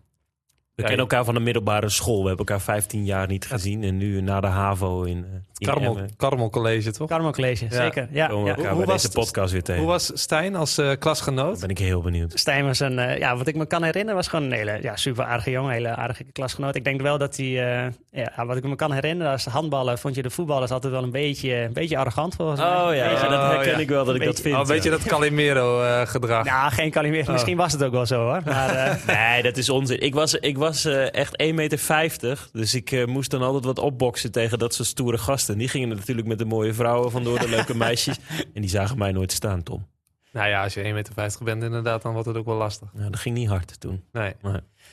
We Ja, kennen elkaar van de middelbare school. We hebben elkaar 15 jaar niet gezien. En nu na de HAVO in, eh, in Emmen Karmel College, toch? Carmo College, Ja. zeker. Ja, komen we ja. elkaar Hoe bij was deze podcast weer tegen. Hoe was Stijn als eh, klasgenoot? Dan ben ik heel benieuwd. Stijn was een, eh, ja, wat ik me kan herinneren, was gewoon een hele ja, super aardige jongen, hele aardige klasgenoot. Ik denk wel dat hij, eh, ja, wat ik me kan herinneren, als handballen vond je de voetballers altijd wel een beetje, een beetje arrogant volgens mij. Oh ja, Beetje- ja, dat Oh, herken ja. ik wel dat ik dat vind. Oh, weet je ja. dat Calimero-gedrag? Nou, geen Calimero. Oh. Misschien was het ook wel zo hoor. Maar eh, Nee, dat is onzin. Ik was, ik was eh, echt 1,50 meter. Dus ik eh, moest dan altijd wat opboksen tegen dat soort stoere gasten. Die gingen natuurlijk met de mooie vrouwen vandoor, de leuke meisjes. En die zagen mij nooit staan, Tom. Nou ja, als je 1,50 meter bent inderdaad, dan wordt het ook wel lastig. Nou, dat ging niet hard toen. Nee.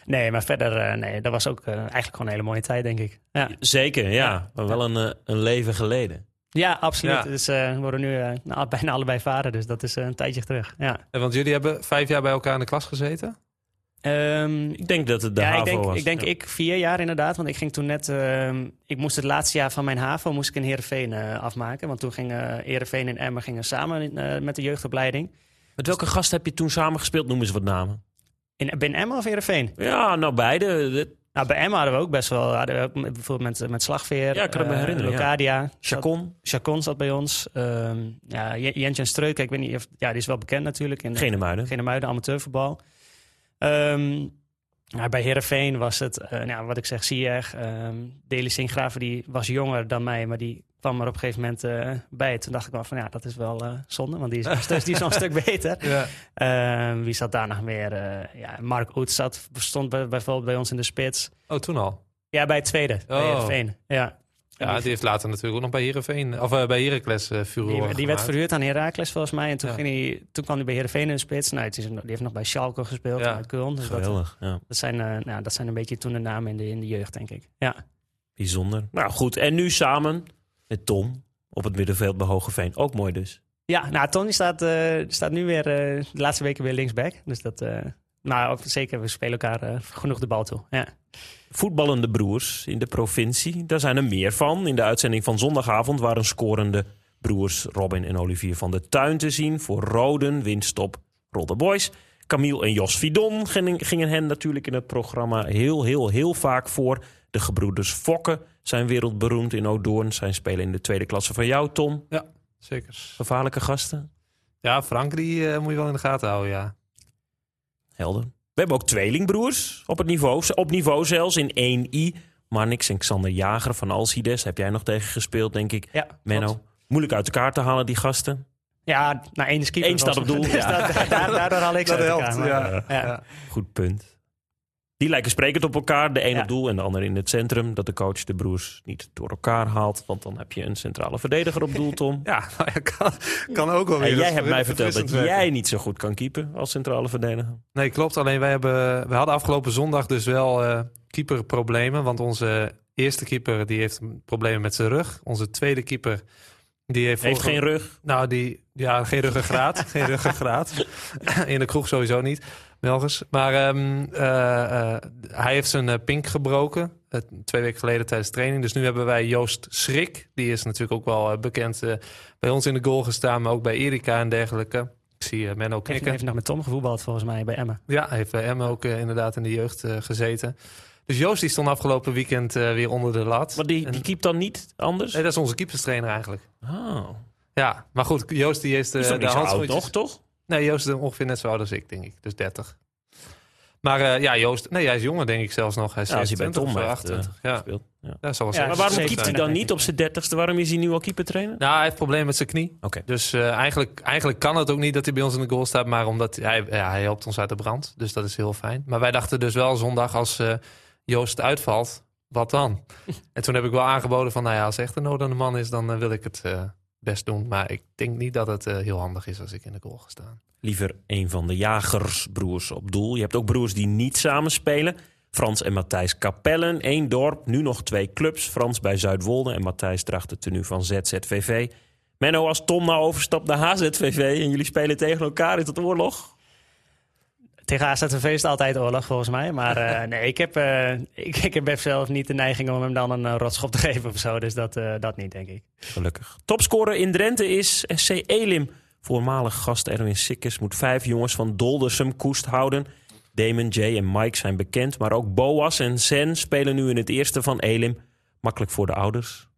nee, maar verder, eh, nee, dat was ook eigenlijk gewoon een hele mooie tijd, denk ik. Ja, Zeker, ja. Maar wel een, een leven geleden. ja absoluut. Ja. Dus eh, we worden nu bijna allebei vader, dus dat is een tijdje terug. Ja. En Want jullie hebben vijf jaar bij elkaar in de klas gezeten? Ehm, Ik denk dat het de ja, HAVO ik denk, was. ik denk Ja. ik vier jaar inderdaad. Want ik ging toen net... ehm, ik moest het laatste jaar van mijn HAVO moest ik in Heerenveen eh, afmaken. Want toen gingen Heerenveen en Emmen gingen samen eh, met de jeugdopleiding. Met welke gast heb je toen samen gespeeld? Noem eens wat namen. In, ben Emmen of Heerenveen? Ja, nou beide. Nou, bij Emmen hadden we ook best wel... Hadden we ook met- bijvoorbeeld met, met Slagveer. Ja, ik kan me eh, herinneren. Locadia. Chacon, Chacon zat bij ons. Ehm ja, J- Jentjen Streuk, ik weet niet of... Ja, die is wel bekend natuurlijk. In, geen muiden. Genemuiden, amateurvoetbal. Ehm nou, bij Herenveen was het, eh, nou, wat ik zeg, Ziyech. Um, Deli Singraven, die was jonger dan mij, maar die kwam er op een gegeven moment eh, bij. Toen dacht ik wel van, ja, dat is wel eh, zonde, want die is, stuk- die is een stuk beter. Ja. Ehm, wie zat daar nog meer? Ja, Mark Oet zat, stond bij, bijvoorbeeld bij ons in de spits. Oh, toen al? Ja, bij het tweede, bij Oh. Heerenveen. Ja. Ja, die heeft later natuurlijk ook nog bij Heerenveen, of eh, bij Heracles uh, Die, die werd verhuurd aan Heracles volgens mij. En toen, Ja. ging hij, toen kwam hij bij Heerenveen in de spits. Nou, het is, die heeft nog bij Schalke gespeeld, Ja. bij Köln. Dus dat, Geweldig, ja. dat, zijn, eh, nou, dat zijn een beetje toen de namen in de, in de jeugd, denk ik. Ja. Bijzonder. Nou goed, en nu samen met Tom op het middenveld bij Hogeveen. Ook mooi dus. Ja, nou, Tony staat, eh, staat nu weer eh, de laatste weken weer linksback. Dus dat, eh ook zeker, we spelen elkaar eh, genoeg de bal toe. Ja. Voetballende broers in de provincie, daar zijn er meer van. In de uitzending van zondagavond waren scorende broers Robin en Olivier van de Tuin te zien. Voor Roden, winstop Rodde Boys. Camille en Jos Vidon gingen, gingen hen natuurlijk in het programma heel, heel, heel vaak voor. De gebroeders Fokke zijn wereldberoemd in Odoorn. Zijn spelen in de tweede klasse van jou, Tom. Zeker. Gevaarlijke gasten. Ja, Frank die eh, moet je wel in de gaten houden, ja. Helder. We hebben ook tweelingbroers op het niveau. Op niveau zelfs in 1i. Marnix en Xander Jager van Alcides. Heb jij nog tegen gespeeld, denk ik. Ja, Menno. klopt. Moeilijk uit elkaar te halen, die gasten. Ja, nou, één is keeper. Eén staat op doel, Dus ja. dat- daar, daardoor haal ik ze helpt, ja. Ja. Goed punt. Die lijken sprekend op elkaar. De een Ja. op doel en de ander in het centrum. Dat de coach de broers niet door elkaar haalt. Want dan heb je een centrale verdediger op doel, Tom. Ja, nou ja, kan, kan ook wel weer. En jij hebt mij verteld dat werken. jij niet zo goed kan keepen als centrale verdediger. Nee, klopt. Alleen wij, hebben, we hadden afgelopen zondag dus wel eh keeperproblemen. Want onze eerste keeper die heeft problemen met zijn rug. Onze tweede keeper die heeft, Heeft geen rug. Nou, die, ja, geen ruggengraat. geen ruggengraat. In de kroeg sowieso niet, Melgers. Maar ehm, eh, eh, hij heeft zijn eh, pink gebroken. twee weken geleden tijdens training. Dus nu hebben wij Joost Schrik. Die is natuurlijk ook wel bekend eh, bij ons in de goal gestaan. Maar ook bij Erika en dergelijke. Ik zie Menno Kevin knikken. heeft nog met Tom gevoetbald volgens mij bij Emmen. Ja, hij heeft bij Emmen ook inderdaad in de jeugd eh, gezeten. Dus Joost die stond afgelopen weekend eh, weer onder de lat. Maar die, En- die keept dan niet anders? Nee, dat is onze keeperstrainer eigenlijk. Oh. Ja, maar goed, Joost die heeft eh, Is toch de handschoentjes- nog, toch? Nee, Joost is ongeveer net zo oud als ik, denk ik. Dus 30. Maar eh, ja, Joost, nee, hij is jonger, denk ik zelfs nog. Hij is Ja, als hij bij 27 Tom heeft, 28. ja, Speelt. Ja. zal Ja. Maar waarom keept hij dan niet op zijn dertigste? Waarom is hij nu al keepertrainer? Nou, hij heeft problemen met zijn knie. Oké. Dus eh, eigenlijk, eigenlijk kan het ook niet dat hij bij ons in de goal staat. Maar omdat hij, ja, hij helpt ons uit de brand. Dus dat is heel fijn. Maar wij dachten dus wel zondag als eh, Joost uitvalt, wat dan? en toen heb ik wel aangeboden van, nou ja, als echt een nood aan de man is, dan eh, wil ik het eh, best doen. Maar ik denk niet dat het eh, heel handig is als ik in de goal ga staan. Liever een van de jagersbroers op doel. Je hebt ook broers die niet samen spelen. Frans en Matthijs Kapellen, één dorp, nu nog twee clubs. Frans bij Zuidwolde en Matthijs draagt het tenue van ZZVV. Menno, als Tom nou overstapt naar HZVV en jullie spelen tegen elkaar, is dat oorlog? Tegen is het altijd oorlog volgens mij. Maar eh, nee, ik heb, eh, ik, ik heb zelf niet de neiging om hem dan een eh, rotschop te geven of zo. Dus dat, dat niet, denk ik. Gelukkig. Topscorer in Drenthe is SC Elim. Voormalig gast Erwin Sikkes moet vijf jongens van Doldersum koest houden. Damon, Jay en Mike zijn bekend, maar ook Boas en Zen spelen nu in het eerste van Elim. Makkelijk voor de ouders.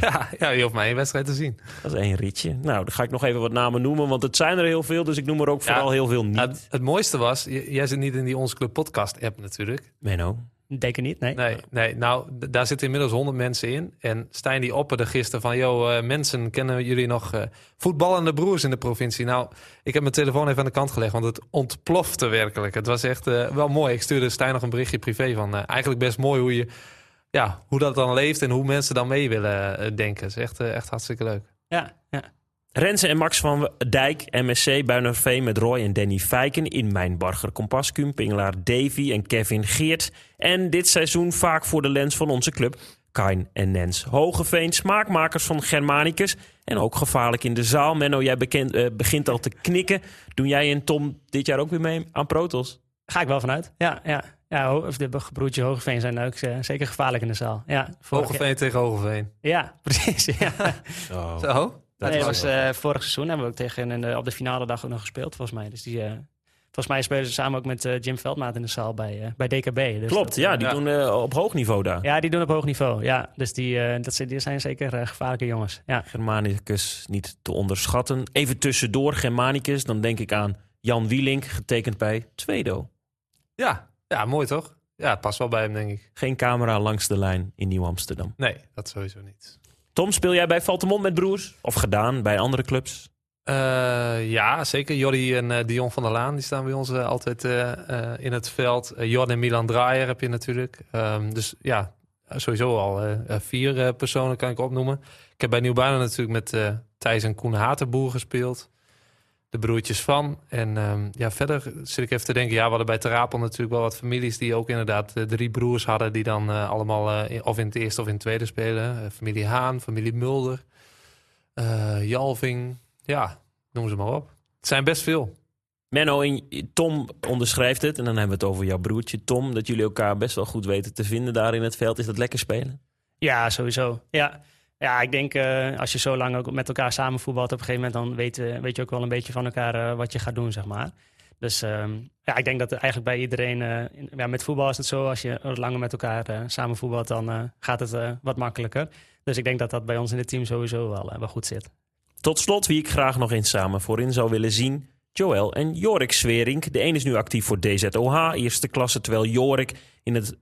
Ja, ja, je hoeft maar één wedstrijd te zien. Dat is één ritje. Nou, dan ga ik nog even wat namen noemen, want het zijn er heel veel. Dus ik noem er ook Ja, vooral heel veel niet. Het, het mooiste was, jij zit niet in die Onze Club podcast app natuurlijk. Menno. Denk ik niet, nee. Nee, nee nou, d- daar zitten inmiddels honderd mensen in. En Stijn die opperde gisteren van... joh, eh, mensen, kennen jullie nog eh, voetballende broers in de provincie? Nou, ik heb mijn telefoon even aan de kant gelegd... want het ontplofte werkelijk. Het was echt eh, wel mooi. Ik stuurde Stijn nog een berichtje privé van... eh, eigenlijk best mooi hoe, je, ja, hoe dat dan leeft... en hoe mensen dan mee willen eh, denken. Is echt, eh, echt hartstikke leuk. Ja, ja. Renze en Max van Dijk, MSC, Buinerveen met Roy en Danny Feiken. In Mijnbarger Compascuum, Pingelaar Davy en Kevin Geert. En dit seizoen vaak voor de lens van onze club. Kain en Nens Hogeveen, smaakmakers van Germanicus. En ook gevaarlijk in de zaal. Menno, jij bekend, eh, begint al te knikken. Doen jij en Tom dit jaar ook weer mee aan Protos? Ga ik wel vanuit. Ja, ja. Ja of de broertje Hogeveen zijn ook eh, zeker gevaarlijk in de zaal. Ja, jaar- Hogeveen tegen Hogeveen. Ja, precies. Ja. Zo? nee, dat was eh, vorig seizoen hebben we ook tegen in de- op de finale dag ook nog gespeeld, volgens mij. Dus die, eh, volgens mij spelen ze samen ook met eh, Jim Veldmaat in de zaal bij, eh, bij DKB. Dus Klopt, dat, ja, eh, die doen eh, op hoog niveau daar. Ja, die doen op hoog niveau. Ja, dus die, eh, dat zijn, die zijn zeker eh, gevaarlijke jongens. Ja. Germanicus niet te onderschatten. Even tussendoor, Germanicus, dan denk ik aan Jan Wielink, getekend bij Tweedo. Ja. Ja, mooi toch? Ja, het past wel bij hem, denk ik. Geen camera langs de lijn in Nieuw-Amsterdam. Nee, dat sowieso niet. Tom, speel jij bij Valtemont met broers? Of gedaan bij andere clubs? Eh, ja, zeker. Jordi en eh, Dion van der Laan die staan bij ons eh, altijd in het veld. Jordi en Milan Draaier heb je natuurlijk. Ehm, dus ja, sowieso al vier personen kan ik opnoemen. Ik heb bij Nieuwbuinen natuurlijk met Thijs en Koen Hatenboer gespeeld. De broertjes van. En ehm, ja, verder zit ik even te denken. Ja, we hadden bij Terapel natuurlijk wel wat families die ook inderdaad eh, drie broers hadden. Die dan eh, allemaal eh, in- of in het eerste of in het tweede spelen. Familie Haan, familie Mulder, eh, Jalving. Ja, noem ze maar op. Het zijn best veel. Menno en Tom onderschrijft het. En dan hebben we het over jouw broertje Tom. Dat jullie elkaar best wel goed weten te vinden daar in het veld. Is dat lekker spelen? Ja, sowieso. Ja, ja ik denk uh, als je zo lang ook met elkaar samen voetbalt... op een gegeven moment dan weet, weet je ook wel een beetje van elkaar uh, wat je gaat doen, zeg maar. Dus um, ja, ik denk dat eigenlijk bij iedereen... In, ja, met voetbal is het zo, als je langer met elkaar samen voetbalt... dan gaat het wat makkelijker. Dus ik denk dat dat bij ons in het team sowieso wel, wel goed zit. Tot slot, wie ik graag nog eens samen voorin zou willen zien... Joël en Jorik Swerink. De een is nu actief voor DZOH, eerste klasse... terwijl Jorik in het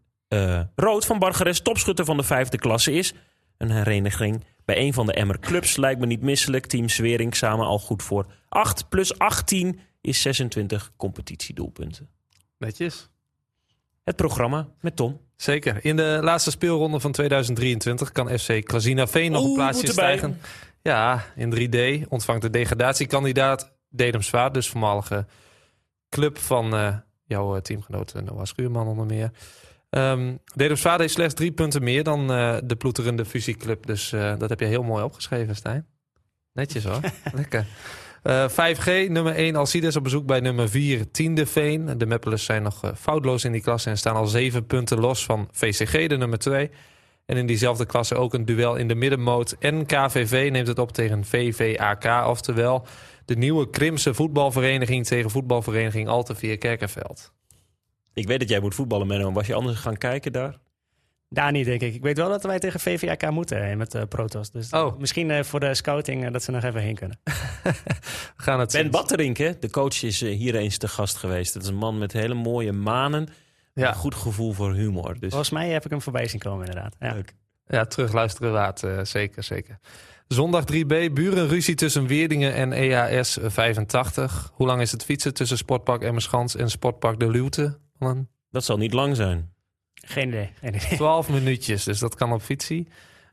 rood van Bargeres topschutter van de vijfde klasse is. Een hereniging bij een van de Emmer clubs lijkt me niet misselijk. Team Swerink samen al goed voor 8 plus 18 is 26 competitiedoelpunten. Netjes. Het programma met Tom. Zeker. In de laatste speelronde van 2023 kan FC Klazina Veen nog een plaatsje stijgen. Ja, in 3D ontvangt de degradatiekandidaat Dedemsvaart, dus voormalige club van uh, jouw teamgenoot Noah Schuurman onder meer. Um, Dedemsvaart heeft slechts drie punten meer dan uh, de ploeterende fusieclub. Dus uh, dat heb je heel mooi opgeschreven, Stijn. Netjes hoor. Lekker. Uh, 5G, nummer 1 Alcides op bezoek bij nummer 4 Tiende Veen. De Meppelers zijn nog foutloos in die klasse en staan al zeven punten los van VCG, de nummer 2. En in diezelfde klasse ook een duel in de middenmoot. En KVV neemt het op tegen VVAK, oftewel de nieuwe Krimse voetbalvereniging tegen voetbalvereniging Alteveer Kerkenveld. Ik weet dat jij moet voetballen, Menno. Was je anders gaan kijken daar? Daar niet, denk ik. Ik weet wel dat wij tegen VVAK moeten hè, met uh, Protos. Dus oh. misschien uh, voor de scouting uh, dat ze nog even heen kunnen. gaan het ben Batterink, hè? de coach, is hier eens te gast geweest. Dat is een man met hele mooie manen. Ja. Een goed gevoel voor humor. Dus... Volgens mij heb ik hem voorbij zien komen, inderdaad. Ja, Leuk. ja terugluisteren waard. zeker, zeker. Zondag 3B, burenruzie tussen Weerdingen en EAS 85. Hoe lang is het fietsen tussen Sportpark Emmerschans en Sportpark De Luwte? Dat zal niet lang zijn. Geen idee. Geen idee. 12 minuutjes, dus dat kan op fietsie.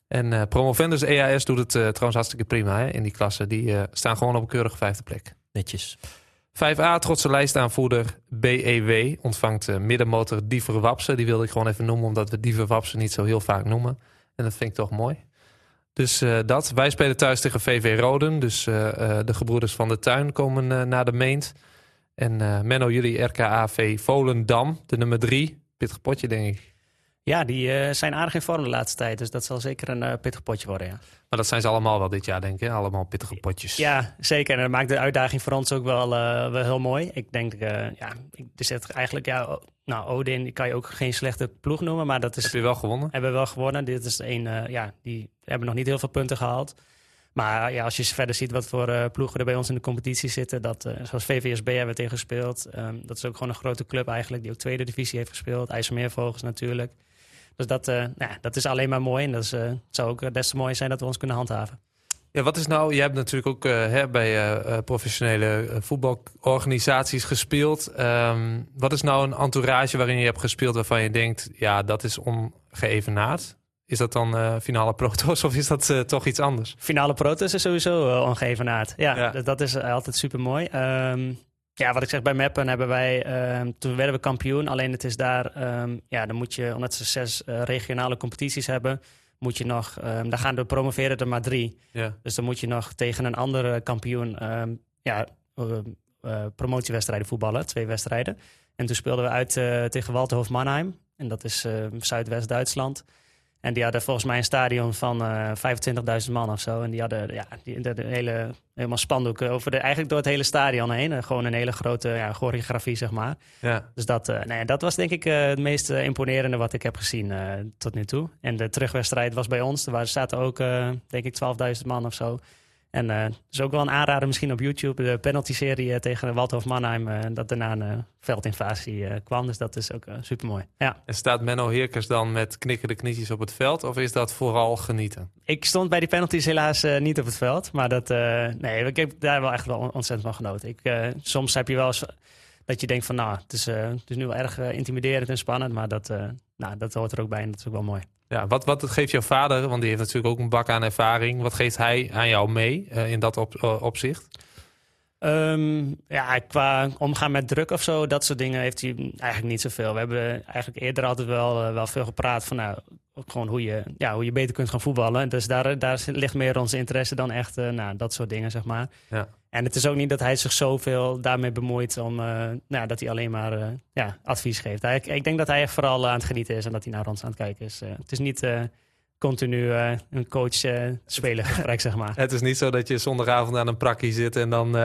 En uh, Promovendus EAS doet het uh, trouwens hartstikke prima hè, in die klasse. Die uh, staan gewoon op een keurige vijfde plek. Netjes. 5A, trotse lijstaanvoerder BEW ontvangt middenmotor Diever Wapsen. Die wilde ik gewoon even noemen, omdat we Diever Wapsen niet zo heel vaak noemen. En dat vind ik toch mooi. Dus dat. Wij spelen thuis tegen VV Roden. Dus de gebroeders van de tuin komen naar de meent. En uh, Menno, jullie RKAV Volendam, de nummer drie. Pittig potje, denk ik. Ja, die uh, zijn aardig in vorm de laatste tijd. Dus dat zal zeker een uh, pittig potje worden, ja. Maar dat zijn ze allemaal wel dit jaar, denk ik. Allemaal pittige potjes. Ja, zeker. En dat maakt de uitdaging voor ons ook wel, wel heel mooi. Ik denk, ja, er zit eigenlijk, ja, nou, Odin die kan je ook geen slechte ploeg noemen. Maar dat is... Heb je wel gewonnen? Hebben we wel gewonnen. Dit is een, ja, die hebben nog niet heel veel punten gehaald. Maar ja, als je verder ziet wat voor uh, ploegen er bij ons in de competitie zitten. Dat, uh, zoals VVSB hebben we tegen gespeeld. Um, dat is ook gewoon een grote club eigenlijk. Die ook tweede divisie heeft gespeeld. IJsselmeervogels natuurlijk. Dus dat, uh, nou, dat is alleen maar mooi. En dat is, het zou ook des te zijn dat we ons kunnen handhaven. Ja, wat is nou... Je hebt natuurlijk ook hè, bij professionele voetbalorganisaties gespeeld. Um, wat is nou een entourage waarin je hebt gespeeld... waarvan je denkt, ja, dat is ongeëvenaard? Is dat dan uh, finale protos of is dat uh, toch iets anders? Finale protos is sowieso uh, ongeëvenaard. Ja, ja. Dat, dat, is altijd super mooi. Um, ja, wat ik zeg, bij Meppen hebben wij, um, toen werden we kampioen. Alleen het is daar, um, ja, dan moet je, omdat ze zes regionale competities hebben, moet je nog, daar gaan de promoveren er maar drie. Ja. Dus dan moet je nog tegen een andere kampioen, ja, promotiewedstrijden voetballen, twee wedstrijden. En toen speelden we uit tegen Walterhof Mannheim. En dat is Zuidwest-Duitsland. En die hadden volgens mij een stadion van uh, eh, 25.000 man of zo. En die hadden ja, die, de, de hele, helemaal spandoeken over de, eigenlijk door het hele stadion heen. Uh, gewoon een hele grote ja, choreografie, zeg maar. Ja. Dus dat, uh, nee, dat was denk ik het meest imponerende wat ik heb gezien tot nu toe. En de terugwedstrijd was bij ons. Er zaten ook, denk ik, 12.000 man of zo. En uh, is ook wel een aanrader misschien op YouTube. De penalty-serie uh, tegen Waldhof Mannheim. Uh, dat daarna een veldinvasie kwam. Dus dat is ook super mooi. Ja. En staat Menno Heerkers dan met knikkende knietjes op het veld? Of is dat vooral genieten? Ik stond bij die penalties helaas niet op het veld. Maar dat, nee, ik heb daar wel echt wel ontzettend van genoten. Ik, soms heb je wel eens dat je denkt van nou, het is, het is nu wel erg intimiderend en spannend. Maar dat, nou, dat hoort er ook bij en dat is ook wel mooi. Ja, wat, wat geeft jouw vader, want die heeft natuurlijk ook een bak aan ervaring. Wat geeft hij aan jou mee uh, in dat op, uh, opzicht? Um, ja, qua omgaan met druk of zo, dat soort dingen heeft hij eigenlijk niet zoveel. We hebben eigenlijk eerder altijd wel, uh, wel veel gepraat van nou, gewoon hoe je, ja, hoe je beter kunt gaan voetballen. Dus daar, daar ligt meer ons interesse dan echt nou, dat soort dingen, zeg maar. Ja. En het is ook niet dat hij zich zoveel daarmee bemoeit om uh, nou, dat hij alleen maar uh, ja, advies geeft. Hij, ik denk dat hij echt vooral aan het genieten is en dat hij naar ons aan het kijken is. het is niet continu een coach-speler gesprek, zeg maar. Het is niet zo dat je zondagavond aan een prakkie zit en dan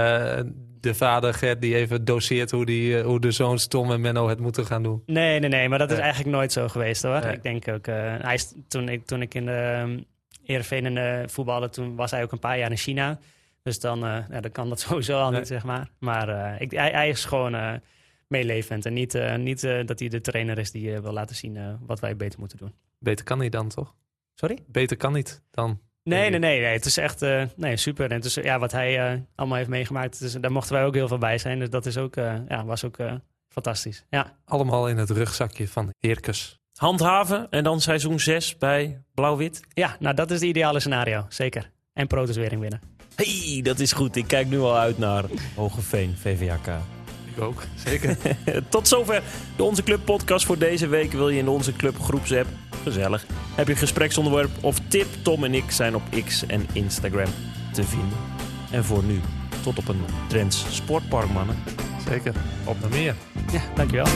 de vader Gert die even doseert hoe, die, hoe de zoons Tom en Menno het moeten gaan doen. Nee, nee, nee, maar dat is eigenlijk nooit zo geweest hoor. Ik denk ook, hij is, toen, ik, toen ik in de um, Heerenveen en de voetballen, toen was hij ook een paar jaar in China. Dus dan, ja, dan kan dat sowieso al niet, zeg maar. Maar ik, hij, hij, is gewoon meelevend. En niet, niet dat hij de trainer is die wil laten zien wat wij beter moeten doen. Beter kan niet dan, toch? Sorry? Beter kan niet dan. Nee, nee, nee, nee. Het is echt nee, super. En het is, ja, wat hij allemaal heeft meegemaakt, dus, daar mochten wij ook heel veel bij zijn. Dus dat is ook, ja, was ook fantastisch. Ja. Allemaal in het rugzakje van Heerkes. Handhaven en dan seizoen 6 bij Blauw-Wit? Ja, nou dat is het ideale scenario, zeker. En Protos winnen hey, dat is goed. Ik kijk nu al uit naar Hogeveen, VVAK. Ik ook, zeker. Tot zover de Onze Club podcast voor deze week. Wil je in de Onze Club groepsapp? Gezellig. Heb je een gespreksonderwerp of tip? Tom en ik zijn op X en Instagram te vinden. En voor nu, tot op een Trends Sportpark, mannen. Zeker. Op naar meer. Ja, dankjewel.